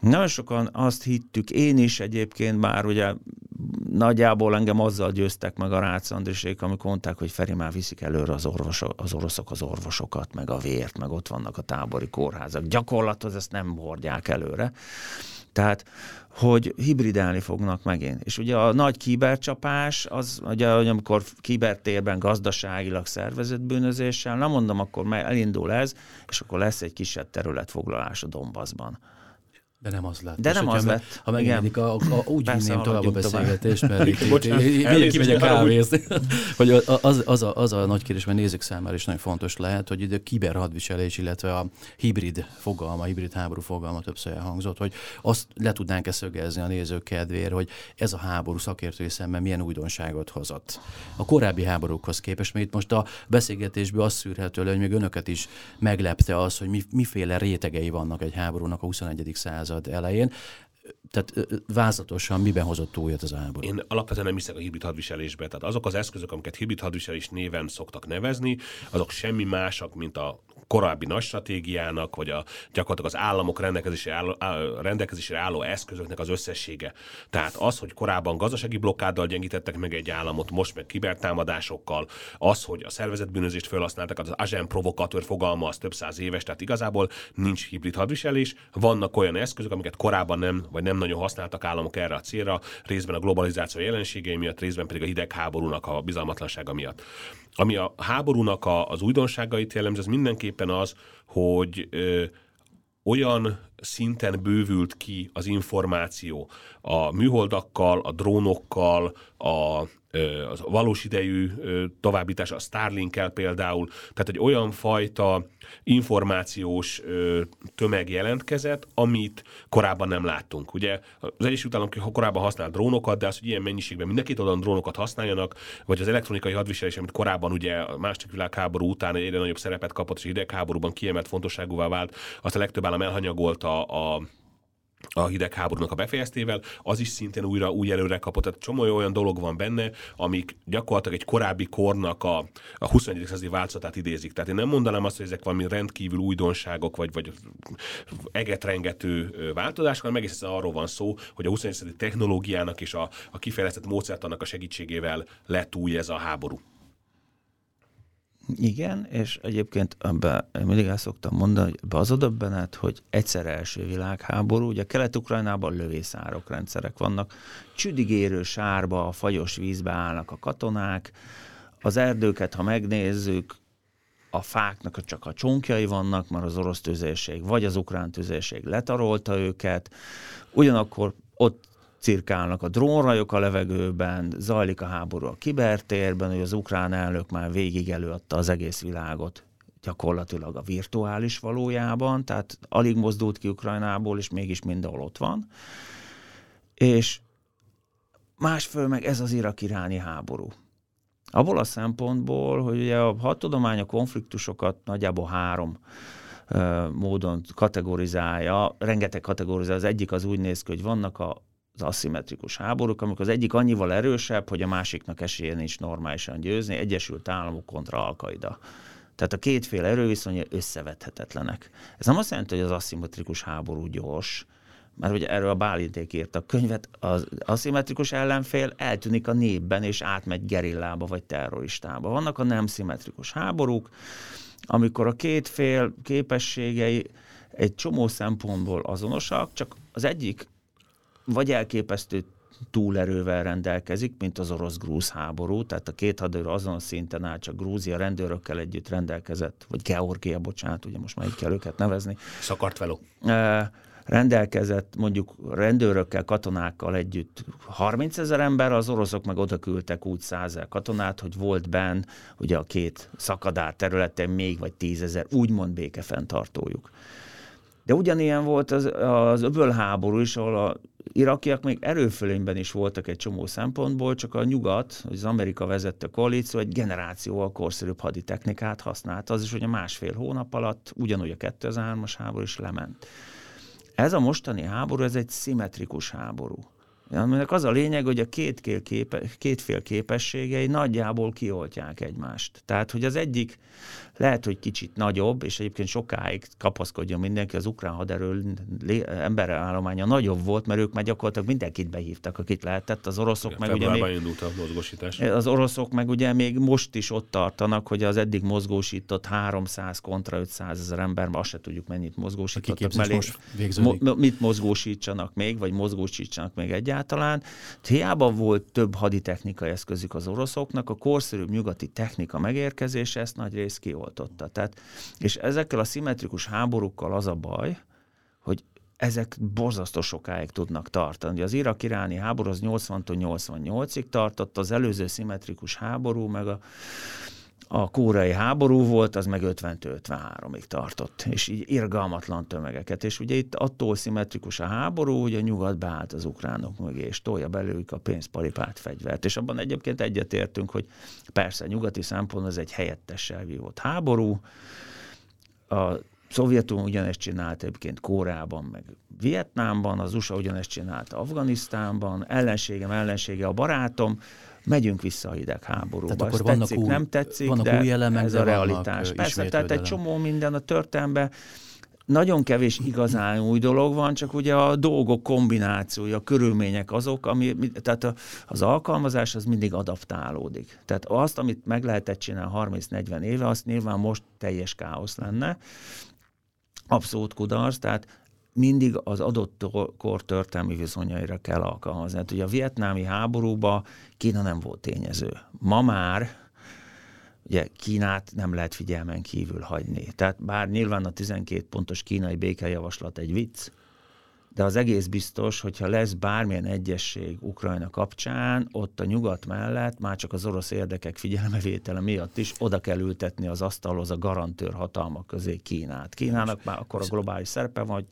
nagyon sokan azt hittük, én is egyébként, bár ugye nagyjából engem azzal győztek meg a Rácz Andrisék, amikor mondták, hogy Feri már viszik előre az, orvosok, az oroszok az orvosokat, meg a vért, meg ott vannak a tábori kórházak. Gyakorlathoz ezt nem hordják előre. Tehát, hogy hibridálni fognak megint. És ugye a nagy kibercsapás, az ugye, amikor kibertérben gazdaságilag szervezett bűnözéssel, nem mondom, akkor elindul ez, és akkor lesz egy kisebb területfoglalás a Dombaszban. De nem az lett. De nem az lett. Ha megengedik, a, a, úgy Persze, vinném tovább a beszélgetést, mert itt, itt, itt, kimegyek kávézni. hogy az, az, az, a, az a nagy kérdés, mert nézők számára is nagyon fontos lehet, hogy a kiberhadviselés, illetve a hibrid fogalma, hibrid háború fogalma többször elhangzott, hogy azt le tudnánk-e szögezni a nézők kedvéért, hogy ez a háború szakértői szemben milyen újdonságot hozott. A korábbi háborúkhoz képest, mert itt most a beszélgetésből azt szűrhető hogy még önöket is meglepte az, hogy mi, miféle rétegei vannak egy háborúnak a 21. század elején. Tehát vázlatosan miben hozott túljött az a háború? Én alapvetően nem hiszek a hibrid hadviselésbe. Tehát azok az eszközök, amiket hibrid hadviselés néven szoktak nevezni, azok semmi másak, mint a korábbi nagy stratégiának, vagy a gyakorlatilag az államok rendelkezésre álló, á- rendelkezésre álló eszközöknek az összessége. Tehát az, hogy korábban gazdasági blokkáddal gyengítettek meg egy államot, most meg kibertámadásokkal, az, hogy a szervezetbűnözést felhasználtak, az agent provokatőr fogalma az több száz éves, tehát igazából nincs hibrid hadviselés, vannak olyan eszközök, amiket korábban nem, vagy nem nagyon használtak államok erre a célra, részben a globalizáció jelenségei miatt, részben pedig a hidegháborúnak a bizalmatlansága miatt. Ami a háborúnak a, az újdonságait jellemzi, az mindenképpen az, hogy ö, olyan szinten bővült ki az információ. A műholdakkal, a drónokkal, a az valós idejű továbbítás, a Starlink-kel például, tehát egy olyan fajta információs tömeg jelentkezett, amit korábban nem láttunk. Ugye az Egyesült Államok korábban használt drónokat, de az, hogy ilyen mennyiségben mindenkit oda drónokat használjanak, vagy az elektronikai hadviselés, amit korábban ugye a második világháború után egyre nagyobb szerepet kapott, és hidegháborúban kiemelt fontosságúvá vált, azt a legtöbb állam elhanyagolta a a hidegháborúnak a befejeztével, az is szintén újra új előre kapott. Tehát csomó olyan dolog van benne, amik gyakorlatilag egy korábbi kornak a, a 21. századi változatát idézik. Tehát én nem mondanám azt, hogy ezek valami rendkívül újdonságok, vagy, vagy egetrengető változások, hanem egész arról van szó, hogy a 21. századi technológiának és a, a kifejlesztett módszertannak a segítségével lett új ez a háború. Igen, és egyébként ebbe mindig el szoktam mondani, hogy az a döbbenet, hogy egyszer első világháború, ugye Kelet-Ukrajnában lövészárok rendszerek vannak, csüdigérő sárba, a fagyos vízbe állnak a katonák, az erdőket, ha megnézzük, a fáknak csak a csonkjai vannak, mert az orosz tüzérség vagy az ukrán tüzérség letarolta őket, ugyanakkor ott cirkálnak a drónrajok a levegőben, zajlik a háború a kibertérben, hogy az ukrán elnök már végig előadta az egész világot gyakorlatilag a virtuális valójában, tehát alig mozdult ki Ukrajnából, és mégis mindenhol ott van. És másföl meg ez az irak-iráni háború. Abból a szempontból, hogy ugye a hadtudomány a konfliktusokat nagyjából három módon kategorizálja, rengeteg kategorizál. Az egyik az úgy néz ki, hogy vannak a az aszimmetrikus háborúk, amikor az egyik annyival erősebb, hogy a másiknak esélye nincs normálisan győzni, Egyesült Államok kontra Alkaida. Tehát a két fél erőviszonya összevethetetlenek. Ez nem azt jelenti, hogy az aszimmetrikus háború gyors, mert ugye erről a Bálinték írt a könyvet, az aszimmetrikus ellenfél eltűnik a népben, és átmegy gerillába vagy terroristába. Vannak a nem szimmetrikus háborúk, amikor a két fél képességei egy csomó szempontból azonosak, csak az egyik vagy elképesztő túlerővel rendelkezik, mint az orosz-grúz háború, tehát a két haderő azon a szinten áll, csak Grúzia rendőrökkel együtt rendelkezett, vagy Georgia, bocsánat, ugye most már így kell őket nevezni. Szakart veló. rendelkezett mondjuk rendőrökkel, katonákkal együtt 30 ezer ember, az oroszok meg oda küldtek úgy 100 katonát, hogy volt benn ugye a két szakadár területen még vagy 10 ezer úgymond békefenntartójuk. De ugyanilyen volt az, az öbölháború is, ahol a irakiak még erőfölényben is voltak egy csomó szempontból, csak a nyugat, az Amerika vezette koalíció egy generációval korszerűbb haditechnikát használt. Az is, hogy a másfél hónap alatt ugyanúgy a 2003-as háború is lement. Ez a mostani háború, ez egy szimmetrikus háború. Aminek az a lényeg, hogy a két, képe, két fél képességei nagyjából kioltják egymást. Tehát, hogy az egyik lehet, hogy kicsit nagyobb, és egyébként sokáig kapaszkodjon mindenki, az ukrán haderő emberállománya nagyobb volt, mert ők már gyakorlatilag mindenkit behívtak, akit lehetett. Az oroszok Igen, meg ugye még, indult a mozgósítás. Az oroszok meg ugye még most is ott tartanak, hogy az eddig mozgósított 300 kontra 500 ezer ember, azt se tudjuk mennyit mozgósítottak mellé. Most mo- mit mozgósítsanak még, vagy mozgósítsanak még egyáltalán. Hiába volt több haditechnikai eszközük az oroszoknak, a korszerűbb nyugati technika megérkezése ezt nagy rész ki kioltotta. Tehát, és ezekkel a szimmetrikus háborúkkal az a baj, hogy ezek borzasztó sokáig tudnak tartani. Az irak-iráni háború az 80-tól 88-ig tartott, az előző szimmetrikus háború, meg a a kórai háború volt, az meg 50-53-ig tartott, és így irgalmatlan tömegeket. És ugye itt attól szimmetrikus a háború, hogy a nyugat beállt az ukránok mögé, és tolja belőlük a pénzparipát, fegyvert. És abban egyébként egyetértünk, hogy persze nyugati szempontból ez egy helyettessel vívott háború, a Szovjetunió ugyanezt csinált egyébként Kóreában, meg Vietnámban, az USA ugyanezt csinált Afganisztánban, ellenségem ellensége a barátom, megyünk vissza a hidegháborúba. Tehát akkor vannak tetszik, új, nem tetszik, vannak de új elemek, ez a realitás. Persze, tehát egy csomó minden a történelemben nagyon kevés igazán új dolog van, csak ugye a dolgok kombinációja, a körülmények azok, ami, tehát az alkalmazás az mindig adaptálódik. Tehát azt, amit meg lehetett csinálni 30-40 éve, azt nyilván most teljes káosz lenne. Abszolút kudarc, tehát mindig az adott kor történelmi viszonyaira kell alkalmazni. Hát ugye a vietnámi háborúban Kína nem volt tényező. Ma már ugye Kínát nem lehet figyelmen kívül hagyni. Tehát bár nyilván a 12 pontos kínai békejavaslat egy vicc, de az egész biztos, hogyha lesz bármilyen egyesség Ukrajna kapcsán, ott a nyugat mellett már csak az orosz érdekek figyelmevétele miatt is oda kell ültetni az asztalhoz a garantőr hatalmak közé Kínát. Kínának már akkor a globális szerepe van, hogy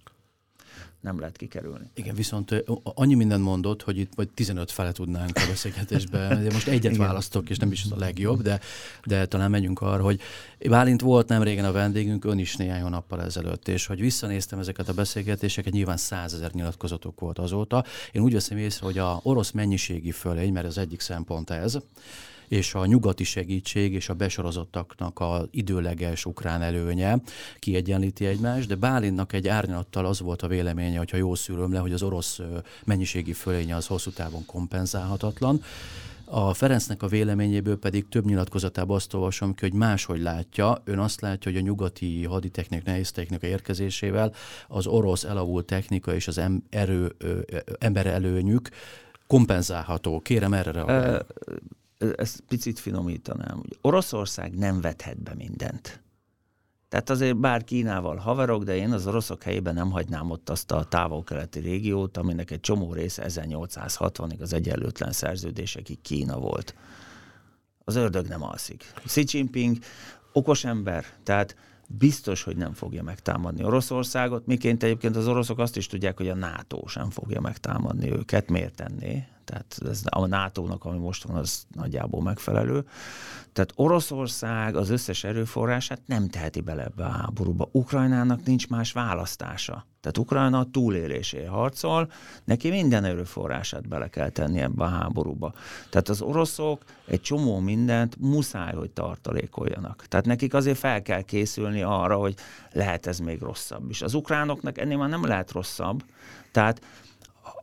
nem lehet kikerülni. Igen, viszont annyi mindent mondott, hogy itt vagy 15 fele tudnánk a beszélgetésbe. Most egyet Igen. választok, és nem is a legjobb, de, de talán megyünk arra, hogy Bálint volt nem régen a vendégünk, ön is néhány hónappal ezelőtt, és hogy visszanéztem ezeket a beszélgetéseket, nyilván százezer nyilatkozatok volt azóta. Én úgy veszem észre, hogy a orosz mennyiségi fölény, mert az egyik szempont ez, és a nyugati segítség és a besorozottaknak a időleges ukrán előnye kiegyenlíti egymást, de Bálinnak egy árnyalattal az volt a véleménye, hogyha jól szűröm le, hogy az orosz mennyiségi fölénye az hosszú távon kompenzálhatatlan. A Ferencnek a véleményéből pedig több nyilatkozatában azt olvasom ki, hogy máshogy látja. Ön azt látja, hogy a nyugati haditechnik, nehéz technika érkezésével az orosz elavult technika és az em- erő, ö, ember előnyük kompenzálható. Kérem erre reagálni ezt picit finomítanám, hogy Oroszország nem vethet be mindent. Tehát azért bár Kínával haverok, de én az oroszok helyében nem hagynám ott azt a távol-keleti régiót, aminek egy csomó része 1860-ig az egyenlőtlen szerződésekig Kína volt. Az ördög nem alszik. Xi Jinping okos ember, tehát biztos, hogy nem fogja megtámadni Oroszországot, miként egyébként az oroszok azt is tudják, hogy a NATO sem fogja megtámadni őket. Miért tenné? Tehát ez a NATO-nak, ami most van, az nagyjából megfelelő. Tehát Oroszország az összes erőforrását nem teheti bele ebbe a háborúba. Ukrajnának nincs más választása. Tehát Ukrajna a túlélésé harcol, neki minden erőforrását bele kell tenni ebbe a háborúba. Tehát az oroszok egy csomó mindent muszáj, hogy tartalékoljanak. Tehát nekik azért fel kell készülni arra, hogy lehet ez még rosszabb is. Az ukránoknak ennél már nem lehet rosszabb. Tehát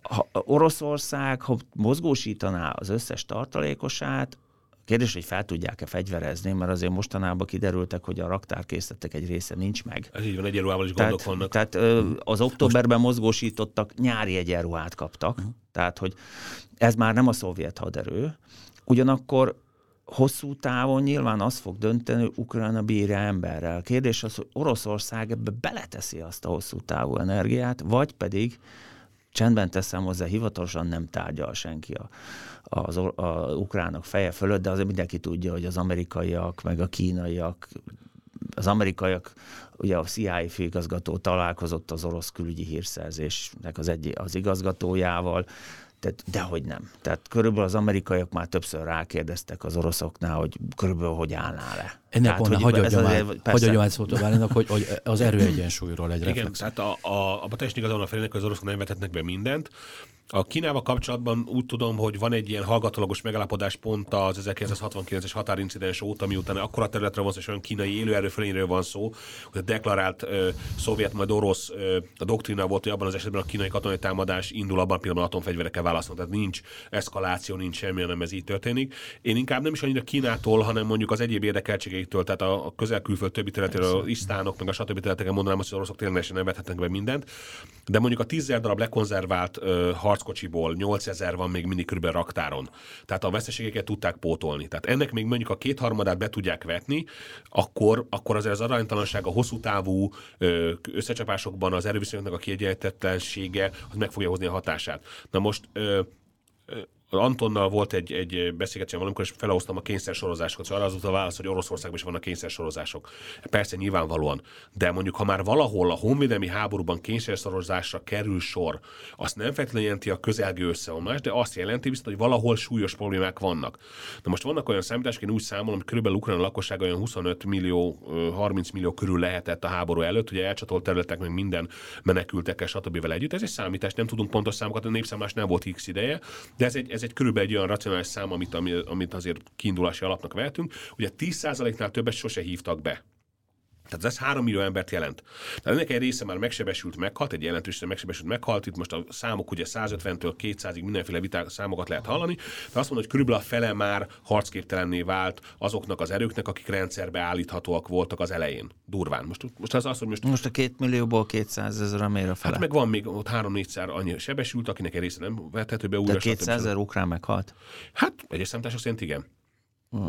ha Oroszország, ha mozgósítaná az összes tartalékosát, Kérdés, hogy fel tudják-e fegyverezni, mert azért mostanában kiderültek, hogy a raktárkészletek egy része nincs meg. Ez így van, egyenruhával is gondok vannak. Tehát ö, az októberben Most... mozgósítottak, nyári egyenruhát kaptak. Uh-huh. Tehát, hogy ez már nem a szovjet haderő. Ugyanakkor hosszú távon nyilván az fog dönteni, hogy Ukrajna bírja emberrel. Kérdés az, hogy Oroszország ebbe beleteszi azt a hosszú távú energiát, vagy pedig csendben teszem hozzá, hivatalosan nem tárgyal senki a, az a ukránok feje fölött, de azért mindenki tudja, hogy az amerikaiak, meg a kínaiak, az amerikaiak, ugye a CIA főigazgató találkozott az orosz külügyi hírszerzésnek az, egy, az igazgatójával, tehát dehogy nem. Tehát körülbelül az amerikaiak már többször rákérdeztek az oroszoknál, hogy körülbelül hogy állnál le. Ennek volna hagy adjam át szót a Bálinak, hogy, hogy az erőegyensúlyról egy Igen, reflex. tehát a, a, a teljesen igazán a felének, hogy az oroszok nem vetetnek be mindent. A Kínával kapcsolatban úgy tudom, hogy van egy ilyen hallgatólagos megállapodás pont az 1969-es határincidens óta, miután akkora területre van szó, és olyan kínai élőerőfölényről van szó, hogy a deklarált ö, szovjet, majd orosz ö, a doktrina volt, hogy abban az esetben a kínai katonai támadás indul, abban a pillanatban atomfegyverekkel válaszolni. Tehát nincs eszkaláció, nincs semmi, hanem ez így történik. Én inkább nem is annyira Kínától, hanem mondjuk az egyéb érdekeltségeitől, tehát a, a közel-külföld többi területéről, az isztánok, meg a stb. területeken mondanám azt, hogy az oroszok tényleg nem vethetnek be mindent. De mondjuk a tízzer darab lekonzervált ö, harckocsiból 8000 van még mindig körülbelül raktáron. Tehát a veszteségeket tudták pótolni. Tehát ennek még mondjuk a kétharmadát be tudják vetni, akkor, akkor azért az aránytalanság a hosszú távú összecsapásokban az erőviszonyoknak a kiegyenlítetlensége az meg fogja hozni a hatását. Na most ö, Antonnal volt egy, egy beszélgetésem valamikor, és felhoztam a kényszersorozásokat. Szóval az volt a válasz, hogy Oroszországban is vannak kényszersorozások. Persze nyilvánvalóan, de mondjuk, ha már valahol a honvédelmi háborúban kényszersorozásra kerül sor, azt nem feltétlenül jelenti a közelgő összeomlás, de azt jelenti viszont, hogy valahol súlyos problémák vannak. Na most vannak olyan számítások, én úgy számolom, hogy körülbelül Ukrán lakosság olyan 25 millió, 30 millió körül lehetett a háború előtt, ugye elcsatolt területek, meg minden menekültekkel, stb. együtt. Ez egy számítás, nem tudunk pontos számokat, a népszámlás nem volt x ideje, de ez egy, ez egy körülbelül egy olyan racionális szám, amit, amit azért kiindulási alapnak vehetünk. Ugye 10%-nál többet sose hívtak be. Tehát ez 3 millió embert jelent. Tehát ennek egy része már megsebesült, meghalt, egy jelentős megsebesült, meghalt. Itt most a számok ugye 150-től 200-ig mindenféle viták, számokat lehet hallani, de azt mondom, hogy körülbelül a fele már harcképtelenné vált azoknak az erőknek, akik rendszerbe állíthatóak voltak az elején. Durván. Most, most az az, hogy most... Most a két millióból 200 ezer miért a fele? Hát meg van még ott 3-4-szer annyi sebesült, akinek egy része nem vethető be újra. De 200 ezer ukrán meghalt? Hát egyes számítások szerint igen.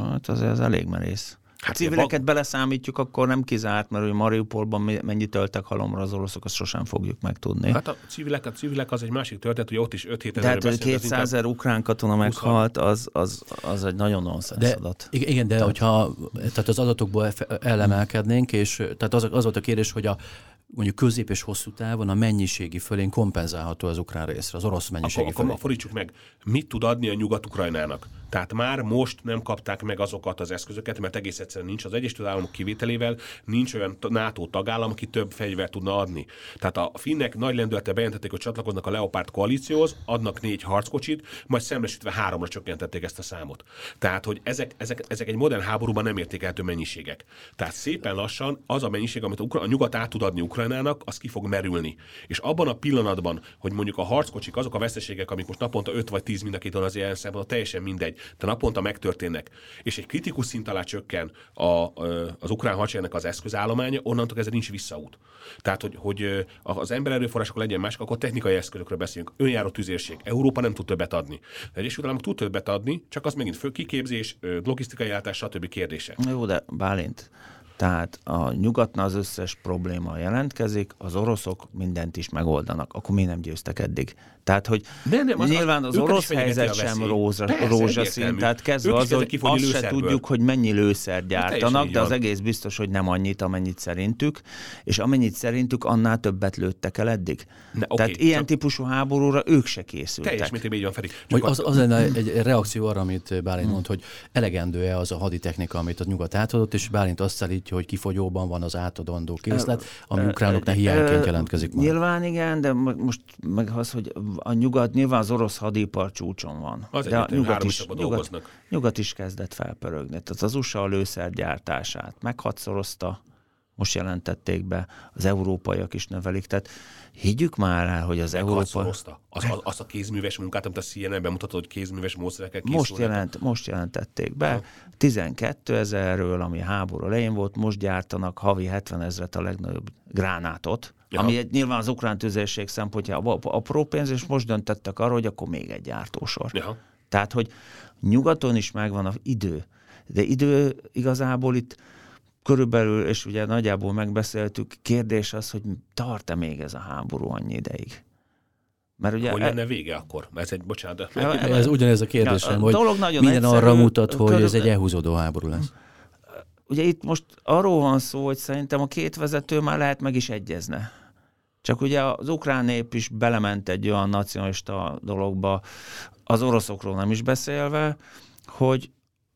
Hát azért az elég merész. Hát civileket bag... beleszámítjuk, akkor nem kizárt, mert hogy Mariupolban mennyit töltek halomra az oroszok, azt sosem fogjuk megtudni. Hát a civilek, a civilek az egy másik történet, hogy ott is 5 7 ezer De hát 200 ezer ukrán katona meghalt, az, az, az egy nagyon nonsens adat. Igen, de tehát... hogyha tehát az adatokból elemelkednénk, és tehát az, az volt a kérdés, hogy a mondjuk közép és hosszú távon a mennyiségi fölén kompenzálható az ukrán részre, az orosz mennyiségi akkor, fölén. Akkor fordítsuk meg, mit tud adni a Nyugat-Ukrajnának? Tehát már most nem kapták meg azokat az eszközöket, mert egész egyszerűen nincs az Egyesült Államok kivételével, nincs olyan NATO tagállam, aki több fegyvert tudna adni. Tehát a finnek nagy lendülete bejelentették, hogy csatlakoznak a Leopard koalícióhoz, adnak négy harckocsit, majd szembesítve háromra csökkentették ezt a számot. Tehát, hogy ezek, ezek, ezek egy modern háborúban nem értékelhető mennyiségek. Tehát szépen lassan az a mennyiség, amit a nyugat át tud adni Ukrajnának, az ki fog merülni. És abban a pillanatban, hogy mondjuk a harckocsik, azok a veszteségek, amik most naponta 5 vagy 10 mind a két az ilyen szempontból, teljesen mindegy, de naponta megtörténnek, és egy kritikus szint alá csökken a, az ukrán hadseregnek az eszközállománya, onnantól ez nincs visszaút. Tehát, hogy, hogy az embererőforrások legyen mások, akkor technikai eszközökről beszélünk. Önjáró tüzérség. Európa nem tud többet adni. Az Egyesült Államok tud többet adni, csak az megint fő kiképzés, logisztikai állátás, stb. kérdések. Jó, de Bálint, tehát a nyugatnál az összes probléma jelentkezik, az oroszok mindent is megoldanak. Akkor mi nem győztek eddig? Tehát, hogy nem, nem, az, nyilván az orosz helyzet sem rózsa, rózsaszín, tehát kezdve az, hogy azt se tudjuk, hogy mennyi lőszer gyártanak, de az egész biztos, hogy nem annyit, amennyit szerintük, és amennyit szerintük, annál többet lőttek el eddig. Ne, okay, tehát ilyen csak... típusú háborúra ők se készültek. Teljes mértékben így van, Feri. Az, az lenne egy reakció arra, amit Bálint mond, hogy elegendő-e az a haditechnika, amit a nyugat átadott, és Bálint azt állítja, hogy kifogyóban van az átadandó készlet, ami ukránoknál hiányként jelentkezik. Nyilván igen, de most meg az, hogy a nyugat, nyilván az orosz hadipar csúcson van. Az de a nyugat is, nyugat, nyugat is kezdett felpörögni. Tehát az USA a lőszergyártását meghatszorozta, most jelentették be, az európaiak is növelik. Tehát higgyük már el, hogy az Európa... Az, az, azt a kézműves munkát, amit a CNN bemutatott, hogy kézműves módszerekkel. Most, jelent, most jelentették be. Ha. 12 ezerről, ami háború elején volt, most gyártanak havi 70 ezeret a legnagyobb gránátot, Ja. ami egy, nyilván az ukrán tüzérség szempontjából apró pénz, és most döntettek arról, hogy akkor még egy gyártósor. Ja. Tehát, hogy nyugaton is megvan az idő, de idő igazából itt körülbelül, és ugye nagyjából megbeszéltük, kérdés az, hogy tart-e még ez a háború annyi ideig? Mert ugye, hogy e- lenne vége akkor? Mert ez egy, bocsánat. Ez ugyanez a kérdésem, ja, a hogy nagyon minden egyszerű, arra mutat, hogy körül... ez egy elhúzódó háború lesz. Ugye itt most arról van szó, hogy szerintem a két vezető már lehet meg is egyezne. Csak ugye az ukrán nép is belement egy olyan nacionalista dologba, az oroszokról nem is beszélve, hogy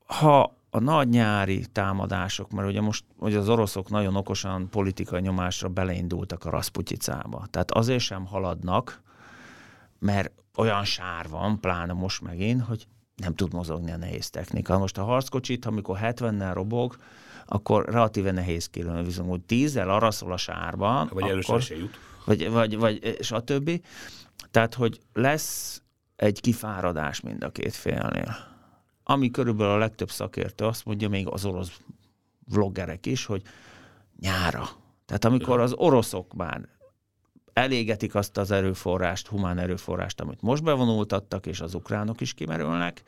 ha a nagy nyári támadások, mert ugye most hogy az oroszok nagyon okosan politikai nyomásra beleindultak a Rasputyicába. Tehát azért sem haladnak, mert olyan sár van, pláne most megint, hogy nem tud mozogni a nehéz technika. Most a harckocsit, amikor 70-nel robog, akkor relatíve nehéz kilőni, viszont hogy tízzel araszol a sárban, vagy akkor, jut. Vagy, vagy, vagy stb. Tehát, hogy lesz egy kifáradás mind a két félnél ami körülbelül a legtöbb szakértő azt mondja, még az orosz vloggerek is, hogy nyára. Tehát amikor az oroszok már elégetik azt az erőforrást, humán erőforrást, amit most bevonultattak, és az ukránok is kimerülnek,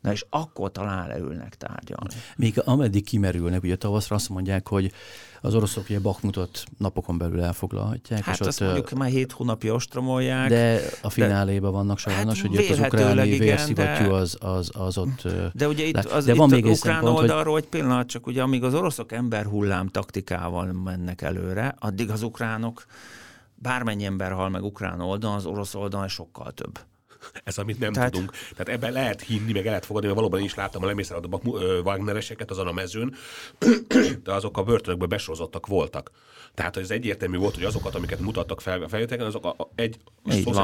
na és akkor talán leülnek tárgyalni. Még ameddig kimerülnek, ugye tavaszra azt mondják, hogy az oroszok ugye Bakmutot napokon belül elfoglalhatják. Hát és azt ott, mondjuk már hét hónapja ostromolják. De a fináléban vannak sajnos, hát hogy ott az ukráni vérszivattyú az, az, az ott De ugye itt, az, de van itt még az ukrán oldalról hogy... egy pillanat, csak ugye amíg az oroszok emberhullám taktikával mennek előre, addig az ukránok bármennyi ember hal meg ukrán oldalon, az orosz oldalon sokkal több. Ez, amit nem Tehát... tudunk. Tehát ebben lehet hinni, meg el lehet fogadni, mert valóban is láttam a lemészállódó Wagnereseket azon a mezőn, de azok a börtönökből besorozottak voltak. Tehát ez egyértelmű volt, hogy azokat, amiket mutattak fel felvételeken, azok a, a, egy,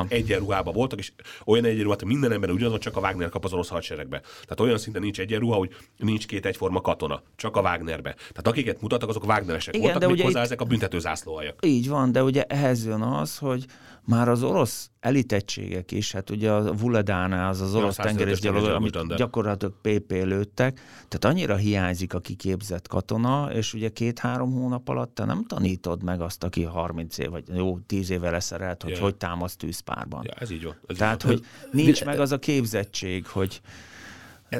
egyenruhában voltak, és olyan egyenruhát, hogy minden ember ugyanaz, csak a Wagner kap az orosz hadseregbe. Tehát olyan szinten nincs egyenruha, hogy nincs két egyforma katona, csak a Wagnerbe. Tehát akiket mutattak, azok Wagneresek Igen, voltak, de ugye hozzá itt... ezek a büntető zászlóhajak. Így van, de ugye ehhez jön az, hogy már az orosz elitegységek is, hát ugye a Vuledána, az az orosz tengerészgyalog, amit gyakorlatilag PP lőttek, tehát annyira hiányzik a kiképzett katona, és ugye két-három hónap alatt te nem tanítod meg azt, aki 30 év, vagy jó, 10 éve leszerelt, hogy yeah. hogy támaszt tűzpárban. Ja, ez így van. Ez tehát, így van. hogy nincs meg az a képzettség, hogy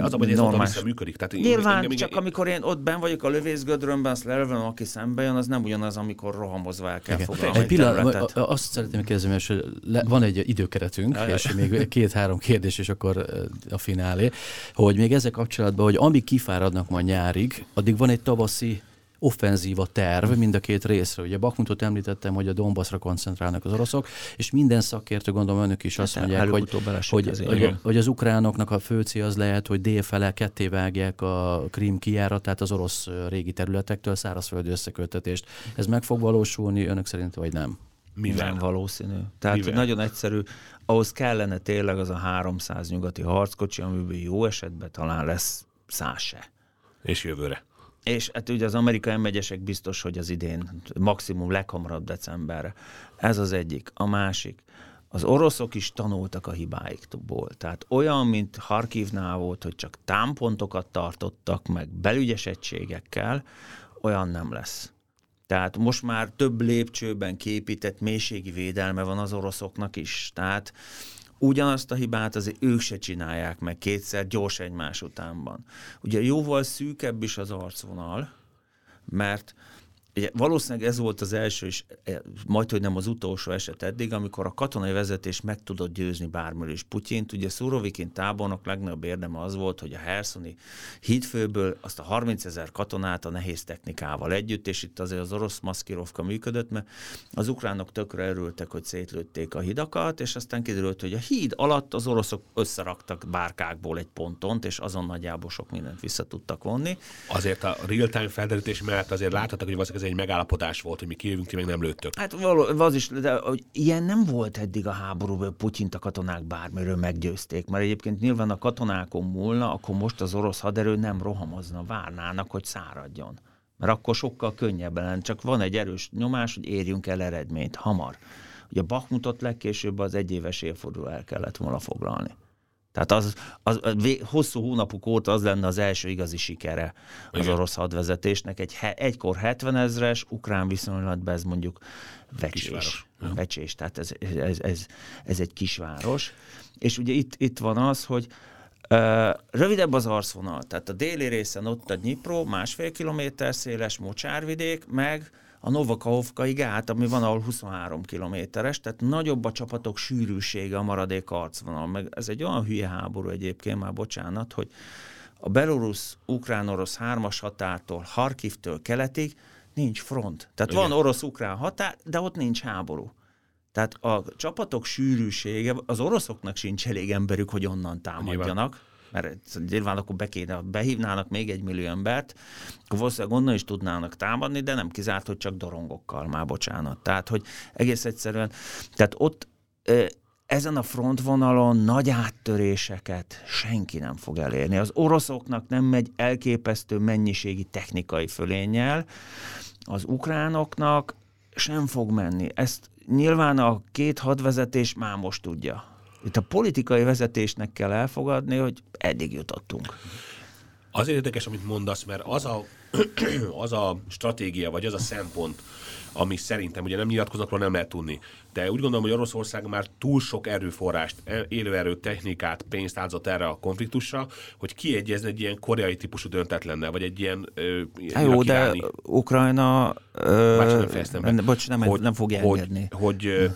Az a hogy ez működik. Tehát Nyilván, engem, csak engem, amikor én ott ben vagyok a lövészgödrömben, azt lelövöm, aki szembe jön, az nem ugyanaz, amikor rohamozva el kell foglalni egy pillanat, Azt szeretném kérdezni, hogy van egy időkeretünk, ja, és még két-három kérdés, és akkor a finálé, hogy még ezzel kapcsolatban, hogy amíg kifáradnak ma nyárig, addig van egy tavaszi offenzíva terv mind a két részre. Ugye Bakmutot említettem, hogy a Donbassra koncentrálnak az oroszok, és minden szakértő, gondolom önök is azt hát, mondják, hogy, hogy, hogy, hogy az ukránoknak a fő cél az lehet, hogy délfele ketté vágják a Krím kijáratát az orosz régi területektől, szárazföldi összekötetést. Ez meg fog valósulni önök szerint, vagy nem? Mivel? Nem valószínű. Tehát Mivel? nagyon egyszerű, ahhoz kellene tényleg az a 300 nyugati harckocsi, amiből jó esetben talán lesz száz se. És jövőre. És hát ugye az amerikai megyesek biztos, hogy az idén maximum leghamarabb decemberre. Ez az egyik. A másik, az oroszok is tanultak a hibáikból. Tehát olyan, mint Harkivnál volt, hogy csak támpontokat tartottak meg belügyes egységekkel, olyan nem lesz. Tehát most már több lépcsőben képített mélységi védelme van az oroszoknak is. Tehát ugyanazt a hibát azért ők se csinálják meg kétszer gyors egymás utánban. Ugye jóval szűkebb is az arcvonal, mert Ugye, valószínűleg ez volt az első, és e, majd, hogy nem az utolsó eset eddig, amikor a katonai vezetés meg tudott győzni bármiről is Putyint. Ugye Szurovikin tábornok legnagyobb érdeme az volt, hogy a Herszoni hídfőből azt a 30 ezer katonát a nehéz technikával együtt, és itt azért az orosz maszkirovka működött, mert az ukránok tökre örültek, hogy szétlőtték a hidakat, és aztán kiderült, hogy a híd alatt az oroszok összeraktak bárkákból egy pontont, és azon nagyjából sok mindent vissza tudtak vonni. Azért a real-time felderítés mellett azért láthatok, hogy ez egy megállapodás volt, hogy mi kijövünk, ti meg nem lőttök. Hát való, az is, de hogy ilyen nem volt eddig a háborúban, Putyint a katonák bármiről meggyőzték, mert egyébként nyilván a katonákon múlna, akkor most az orosz haderő nem rohamozna, várnának, hogy száradjon. Mert akkor sokkal könnyebben lenne, csak van egy erős nyomás, hogy érjünk el eredményt hamar. Ugye Bakmutot legkésőbb az egyéves évforduló el kellett volna foglalni. Tehát az, az, az hosszú hónapok óta az lenne az első igazi sikere az Igen. orosz hadvezetésnek. Egy egykor 70 ezres, ukrán viszonylatban ez mondjuk vecsés. vecsés tehát ez, ez, ez, ez egy kisváros. És ugye itt, itt van az, hogy Uh, rövidebb az arcvonal, tehát a déli részen ott a Dnipro, másfél kilométer széles mocsárvidék, meg a Novakahovkai gát, ami van, ahol 23 kilométeres, tehát nagyobb a csapatok sűrűsége a maradék arcvonal. Meg ez egy olyan hülye háború egyébként, már bocsánat, hogy a belorusz-ukrán-orosz hármas határtól, Harkivtől keletig nincs front. Tehát Igen. van orosz-ukrán határ, de ott nincs háború. Tehát a csapatok sűrűsége, az oroszoknak sincs elég emberük, hogy onnan támadjanak. Nyilván mert nyilván akkor be kéne, behívnának még egy millió embert, akkor valószínűleg onnan is tudnának támadni, de nem kizárt, hogy csak dorongokkal, már bocsánat. Tehát, hogy egész egyszerűen, tehát ott ezen a frontvonalon nagy áttöréseket senki nem fog elérni. Az oroszoknak nem megy elképesztő mennyiségi technikai fölénnyel, az ukránoknak sem fog menni. Ezt nyilván a két hadvezetés már most tudja. Itt a politikai vezetésnek kell elfogadni, hogy eddig jutottunk. Azért érdekes, amit mondasz, mert az a, az a stratégia, vagy az a szempont, ami szerintem ugye nem nyilatkozatról nem lehet tudni. De úgy gondolom, hogy Oroszország már túl sok erőforrást, e, élőerőt, technikát, pénzt áldozott erre a konfliktusra, hogy kiegyezni egy ilyen koreai típusú döntetlennel, vagy egy ilyen ö, Jó, de Ukrajna... Ö, nem Bocs, nem, hogy, nem fogja engedni. Hogy, hogy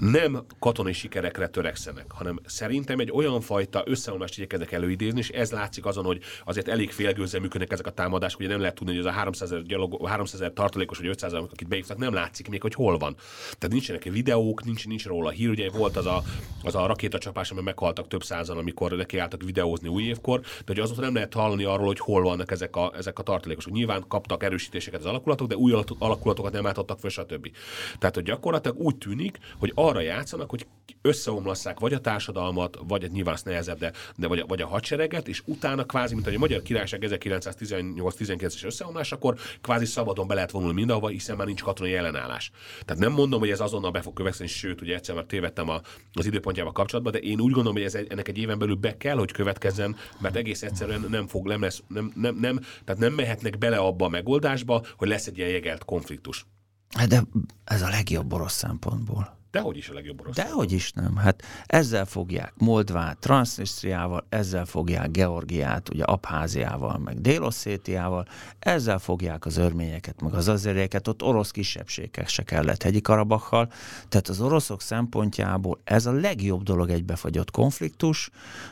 nem katonai sikerekre törekszenek, hanem szerintem egy olyan fajta összeomlást igyekeznek előidézni, és ez látszik azon, hogy azért elég félgőzzel működnek ezek a támadások, ugye nem lehet tudni, hogy az a 300 ezer, gyalog, 300 ezer tartalékos vagy 500 ezer, akit beívtak, nem látszik még, hogy hol van. Tehát nincsenek videók, nincs, nincs róla hír. Ugye volt az a, az a rakétacsapás, amiben meghaltak több százan, amikor nekiálltak videózni új évkor, de hogy azóta nem lehet hallani arról, hogy hol vannak ezek a, ezek a tartalékosok. Nyilván kaptak erősítéseket az alakulatok, de új alakulatokat nem álltottak föl, stb. Tehát, hogy gyakorlatilag úgy tűnik, hogy arra játszanak, hogy összeomlasszák vagy a társadalmat, vagy nyilván az nehezebb, de, de vagy, a, vagy a hadsereget, és utána kvázi, mint hogy a Magyar Királyság 1918-19-es összeomlás, akkor kvázi szabadon be lehet vonulni mindenhova, hiszen már nincs katonai ellenállás. Tehát nem mondom, hogy ez azonnal be fog következni, sőt, ugye egyszer már tévedtem a, az időpontjával kapcsolatban, de én úgy gondolom, hogy ez egy, ennek egy éven belül be kell, hogy következzen, mert egész egyszerűen nem fog, nem lesz, nem, nem, nem, tehát nem mehetnek bele abba a megoldásba, hogy lesz egy ilyen jegelt konfliktus. Hát de ez a legjobb orosz szempontból. Dehogy is a legjobb orosz. Dehogy is nem. Hát ezzel fogják Moldvát, Transnistriával, ezzel fogják Georgiát, ugye Abháziával, meg Délosszétiával, ezzel fogják az örményeket, meg az azérieket, ott orosz kisebbségek se kellett hegyi Karabakkal. Tehát az oroszok szempontjából ez a legjobb dolog egy befagyott konfliktus,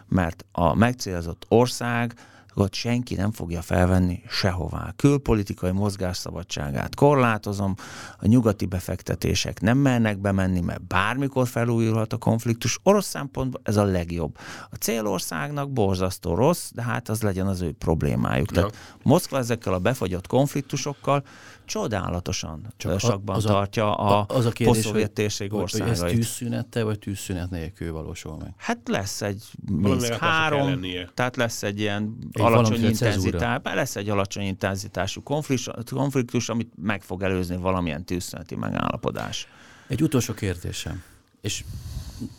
mert a megcélzott ország ott senki nem fogja felvenni sehová. Külpolitikai mozgásszabadságát korlátozom, a nyugati befektetések nem mernek bemenni, mert bármikor felújulhat a konfliktus. Orosz szempontból ez a legjobb. A célországnak borzasztó rossz, de hát az legyen az ő problémájuk. Ja. Tehát Moszkva ezekkel a befagyott konfliktusokkal csodálatosan Csak sakban az a, tartja a, a, az a kérdés, hogy, térség országait. Hogy ez tűzszünettel vagy tűzszünet nélkül valósul meg? Hát lesz egy mész három, tehát lesz egy ilyen egy alacsony intenzitás, lesz egy alacsony intenzitású konfliktus, konfliktus, amit meg fog előzni valamilyen tűzszüneti megállapodás. Egy utolsó kérdésem, és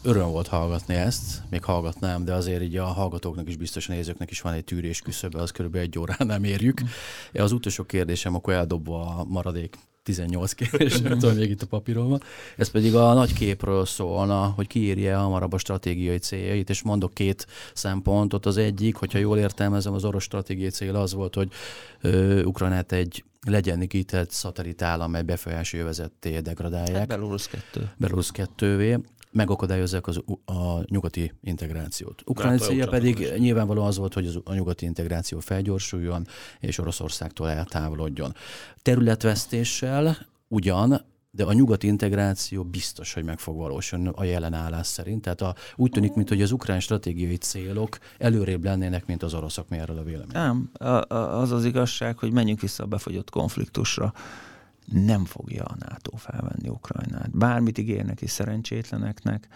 öröm volt hallgatni ezt, még hallgatnám, de azért így a hallgatóknak is biztos nézőknek is van egy tűrés küszöbe, az körülbelül egy órán nem érjük. Mm. Az utolsó kérdésem, akkor eldobva a maradék 18 kérdés, nem tudom, még itt a papíron van. Ez pedig a nagy képről szólna, hogy kiírja hamarabb a stratégiai céljait, és mondok két szempontot. Az egyik, hogyha jól értelmezem, az orosz stratégiai cél az volt, hogy ö, Ukrajnát egy legyen nikített szatellit állam, egy befolyási övezetté degradálják. Hát Belarus 2. Belarus 2 megakadályozzák az, a nyugati integrációt. Ukrajna célja pedig is. nyilvánvalóan az volt, hogy az, a nyugati integráció felgyorsuljon, és Oroszországtól eltávolodjon. Területvesztéssel ugyan, de a nyugati integráció biztos, hogy meg fog valósulni a jelen állás szerint. Tehát a, úgy tűnik, mint hogy az ukrán stratégiai célok előrébb lennének, mint az oroszok. Mi erről a vélemény? Nem, az az igazság, hogy menjünk vissza a befogyott konfliktusra nem fogja a NATO felvenni Ukrajnát. Bármit ígérnek is szerencsétleneknek,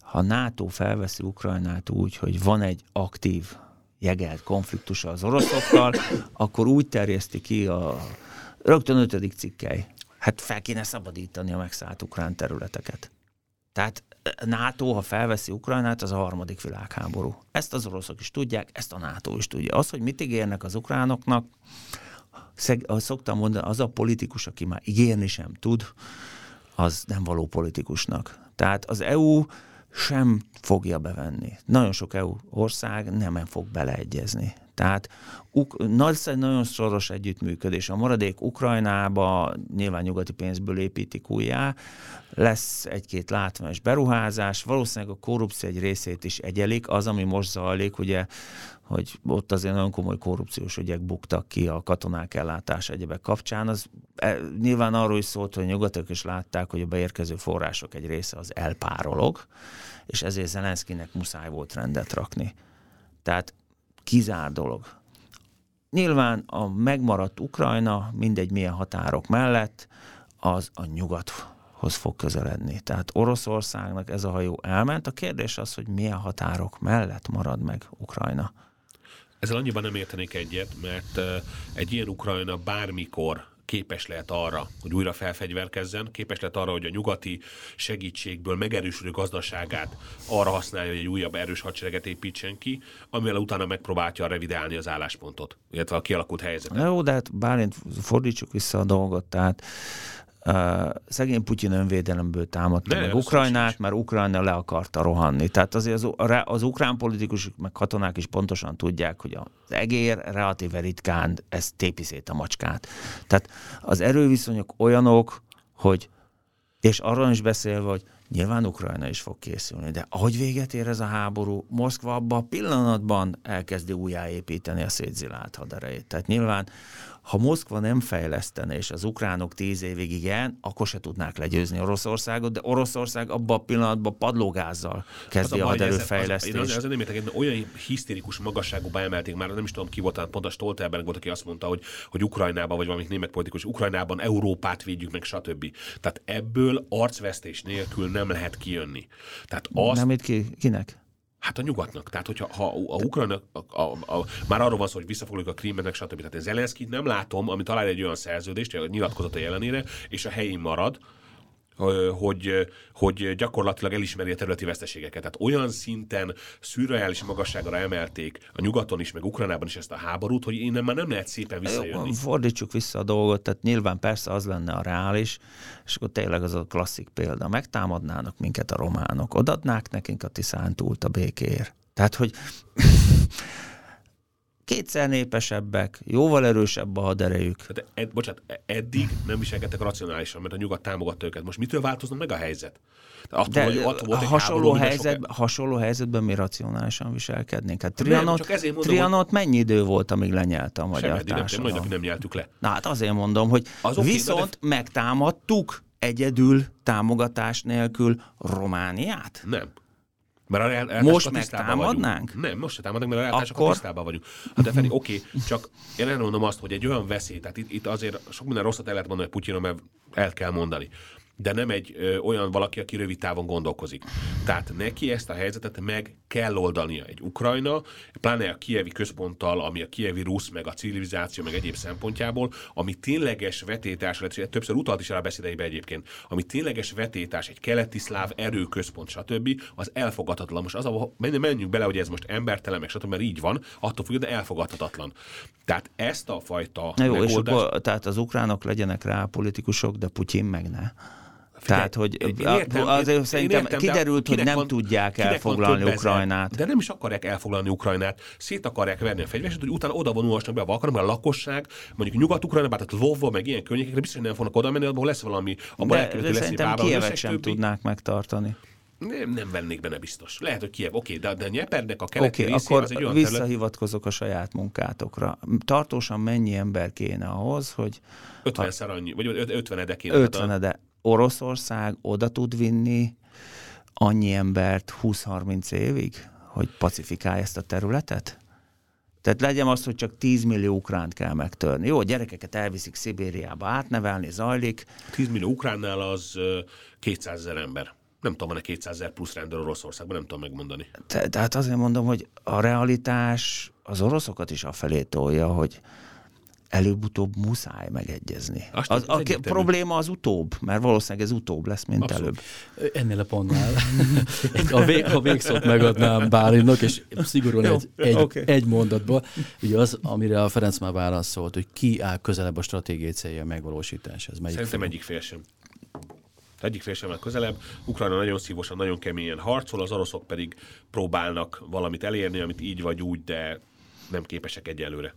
ha NATO felveszi Ukrajnát úgy, hogy van egy aktív jegelt konfliktusa az oroszokkal, akkor úgy terjeszti ki a rögtön ötödik cikkely. Hát fel kéne szabadítani a megszállt ukrán területeket. Tehát NATO, ha felveszi Ukrajnát, az a harmadik világháború. Ezt az oroszok is tudják, ezt a NATO is tudja. Az, hogy mit ígérnek az ukránoknak, szeg, azt szoktam mondani, az a politikus, aki már ígérni sem tud, az nem való politikusnak. Tehát az EU sem fogja bevenni. Nagyon sok EU ország nem fog beleegyezni. Tehát uk- nagyon szoros együttműködés. A maradék Ukrajnába nyilván nyugati pénzből építik újjá, lesz egy-két látványos beruházás, valószínűleg a korrupció egy részét is egyelik, az, ami most zajlik, ugye hogy ott azért nagyon komoly korrupciós ügyek buktak ki a katonák ellátása egyebek kapcsán. Az e, nyilván arról is szólt, hogy nyugatok is látták, hogy a beérkező források egy része az elpárolog, és ezért Zelenszkinek muszáj volt rendet rakni. Tehát kizár dolog. Nyilván a megmaradt Ukrajna, mindegy milyen határok mellett, az a nyugathoz fog közeledni. Tehát Oroszországnak ez a hajó elment. A kérdés az, hogy milyen határok mellett marad meg Ukrajna. Ezzel annyiban nem értenék egyet, mert egy ilyen Ukrajna bármikor képes lehet arra, hogy újra felfegyverkezzen, képes lehet arra, hogy a nyugati segítségből megerősödő gazdaságát arra használja, hogy egy újabb erős hadsereget építsen ki, amivel utána megpróbálja revidálni az álláspontot, illetve a kialakult helyzetet. Jó, de hát bárint fordítsuk vissza a dolgot, tehát Uh, szegény Putyin önvédelemből támadta meg Ukrajnát, mert Ukrajna le akarta rohanni. Tehát azért az, az ukrán politikusok meg katonák is pontosan tudják, hogy az egér relatíve ritkán ez tépi szét a macskát. Tehát az erőviszonyok olyanok, hogy és arról is beszélve, hogy nyilván Ukrajna is fog készülni, de ahogy véget ér ez a háború, Moszkva abban a pillanatban elkezdi újjáépíteni a szétzilált haderejét. Tehát nyilván ha Moszkva nem fejlesztene, és az ukránok tíz évig igen, akkor se tudnák legyőzni Oroszországot, de Oroszország abban a pillanatban padlógázzal kezdi a, a haderőfejlesztést. Az, az, az, nem értek, olyan hisztérikus magasságúba emelték már, nem is tudom ki volt, pont a Stoltenberg volt, aki azt mondta, hogy, hogy Ukrajnában, vagy valami német politikus, Ukrajnában Európát védjük meg, stb. Tehát ebből arcvesztés nélkül nem lehet kijönni. Tehát azt... Nem itt ki, kinek? Hát a nyugatnak. Tehát, hogyha ha a Ukrajna, a, a, a, már arról van szó, hogy visszafoglaljuk a Krímet, stb. Tehát Zelenszkit nem látom, ami talál egy olyan szerződést, a nyilatkozata jelenére, és a helyén marad, hogy, hogy gyakorlatilag elismeri a területi veszteségeket. Tehát olyan szinten szürreális magasságra emelték a nyugaton is, meg Ukrajnában is ezt a háborút, hogy innen már nem lehet szépen visszajönni. Jó, fordítsuk vissza a dolgot, tehát nyilván persze az lenne a reális, és akkor tényleg az a klasszik példa. Megtámadnának minket a románok, odadnák nekünk a Tiszántúlt a békér. Tehát, hogy kétszer népesebbek, jóval erősebb a haderejük. Tehát ed, bocsánat, e- eddig nem viselkedtek racionálisan, mert a nyugat támogatta őket. Most mitől változna meg a helyzet? Attól, De hogy, attól volt hasonló, helyzet, sok... hasonló helyzetben mi racionálisan viselkednénk. Hát Trianot, nem, mondom, Trianot hogy... mennyi idő volt, amíg lenyelte a magyar társadalom? Nem, nem nyeltük le. Na hát azért mondom, hogy az viszont de... megtámadtuk egyedül támogatás nélkül Romániát? Nem. Mert a reál, most megtámadnánk? Nem, most se támadnánk, mert a reáltásokkal Akkor... tisztában vagyunk. Hát de Feri, oké, okay, csak én elmondom azt, hogy egy olyan veszély, tehát itt, itt azért sok minden rosszat el lehet mondani Putyinon, mert el kell mondani de nem egy ö, olyan valaki, aki rövid távon gondolkozik. Tehát neki ezt a helyzetet meg kell oldania. Egy Ukrajna, pláne a kievi központtal, ami a kievi rusz, meg a civilizáció, meg egyéb szempontjából, ami tényleges vetétás, többször utalt is el a beszédeibe egyébként, ami tényleges vetétás, egy keleti szláv erőközpont, stb., az elfogadhatatlan. Most az, a, menjünk bele, hogy ez most embertelen, meg stb., mert így van, attól függ, de elfogadhatatlan. Tehát ezt a fajta Na jó, megoldást... és akkor, tehát az ukránok legyenek rá politikusok, de Putyin meg ne. Tehát, hogy értem, azért én szerintem értem, kiderült, hogy nem van, tudják elfoglalni Ukrajnát. De nem is akarják elfoglalni Ukrajnát. Szét akarják verni a fegyverset, hogy utána oda vonulhassanak be a Balkánon, mert a lakosság, mondjuk Nyugat-Ukrajna, tehát Lvova, meg ilyen környékekre biztos, hogy nem fognak oda menni, abból lesz valami, abban de, de szerintem Kievet sem többi. tudnák megtartani. Nem, nem vennék benne biztos. Lehet, hogy Kiev, oké, de, de Nyepernek a keleti okay, akkor az egy olyan visszahivatkozok terület... a saját munkátokra. Tartósan mennyi ember kéne ahhoz, hogy... 50-szer annyi, vagy 50 ede kéne. 50 ede. Oroszország oda tud vinni annyi embert 20-30 évig, hogy pacifikálja ezt a területet? Tehát legyen az, hogy csak 10 millió ukránt kell megtörni. Jó, a gyerekeket elviszik Szibériába átnevelni, zajlik. 10 millió ukránnál az 200 ezer ember. Nem tudom, van-e 200 ezer plusz rendőr Oroszországban, nem tudom megmondani. Te, tehát azért mondom, hogy a realitás az oroszokat is afelé tolja, hogy előbb-utóbb muszáj megegyezni. Azt az, a probléma az utóbb, mert valószínűleg ez utóbb lesz, mint Abszolút. előbb. Ennél a pontnál. a, vég, a végszót megadnám Bálinnak, és szigorúan egy, egy, okay. egy mondatban. Ugye az, amire a Ferenc már válaszolt, hogy ki áll közelebb a stratégiai célja megvalósításhoz. Melyik Szerintem fél? egyik fél sem. Egyik fél sem áll közelebb. Ukrajna nagyon szívosan, nagyon keményen harcol, az oroszok pedig próbálnak valamit elérni, amit így vagy úgy, de nem képesek egyelőre.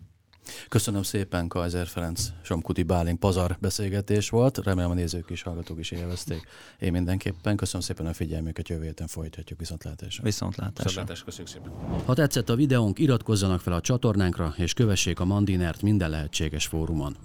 Köszönöm szépen, Kaiser Ferenc, Somkuti Bálint pazar beszélgetés volt. Remélem a nézők is, hallgatók is élvezték. Én mindenképpen. Köszönöm szépen a figyelmüket, jövő héten folytatjuk viszontlátásra. Viszontlátásra. Viszontlátásra. Köszönjük szépen. Ha tetszett a videónk, iratkozzanak fel a csatornánkra, és kövessék a Mandinert minden lehetséges fórumon.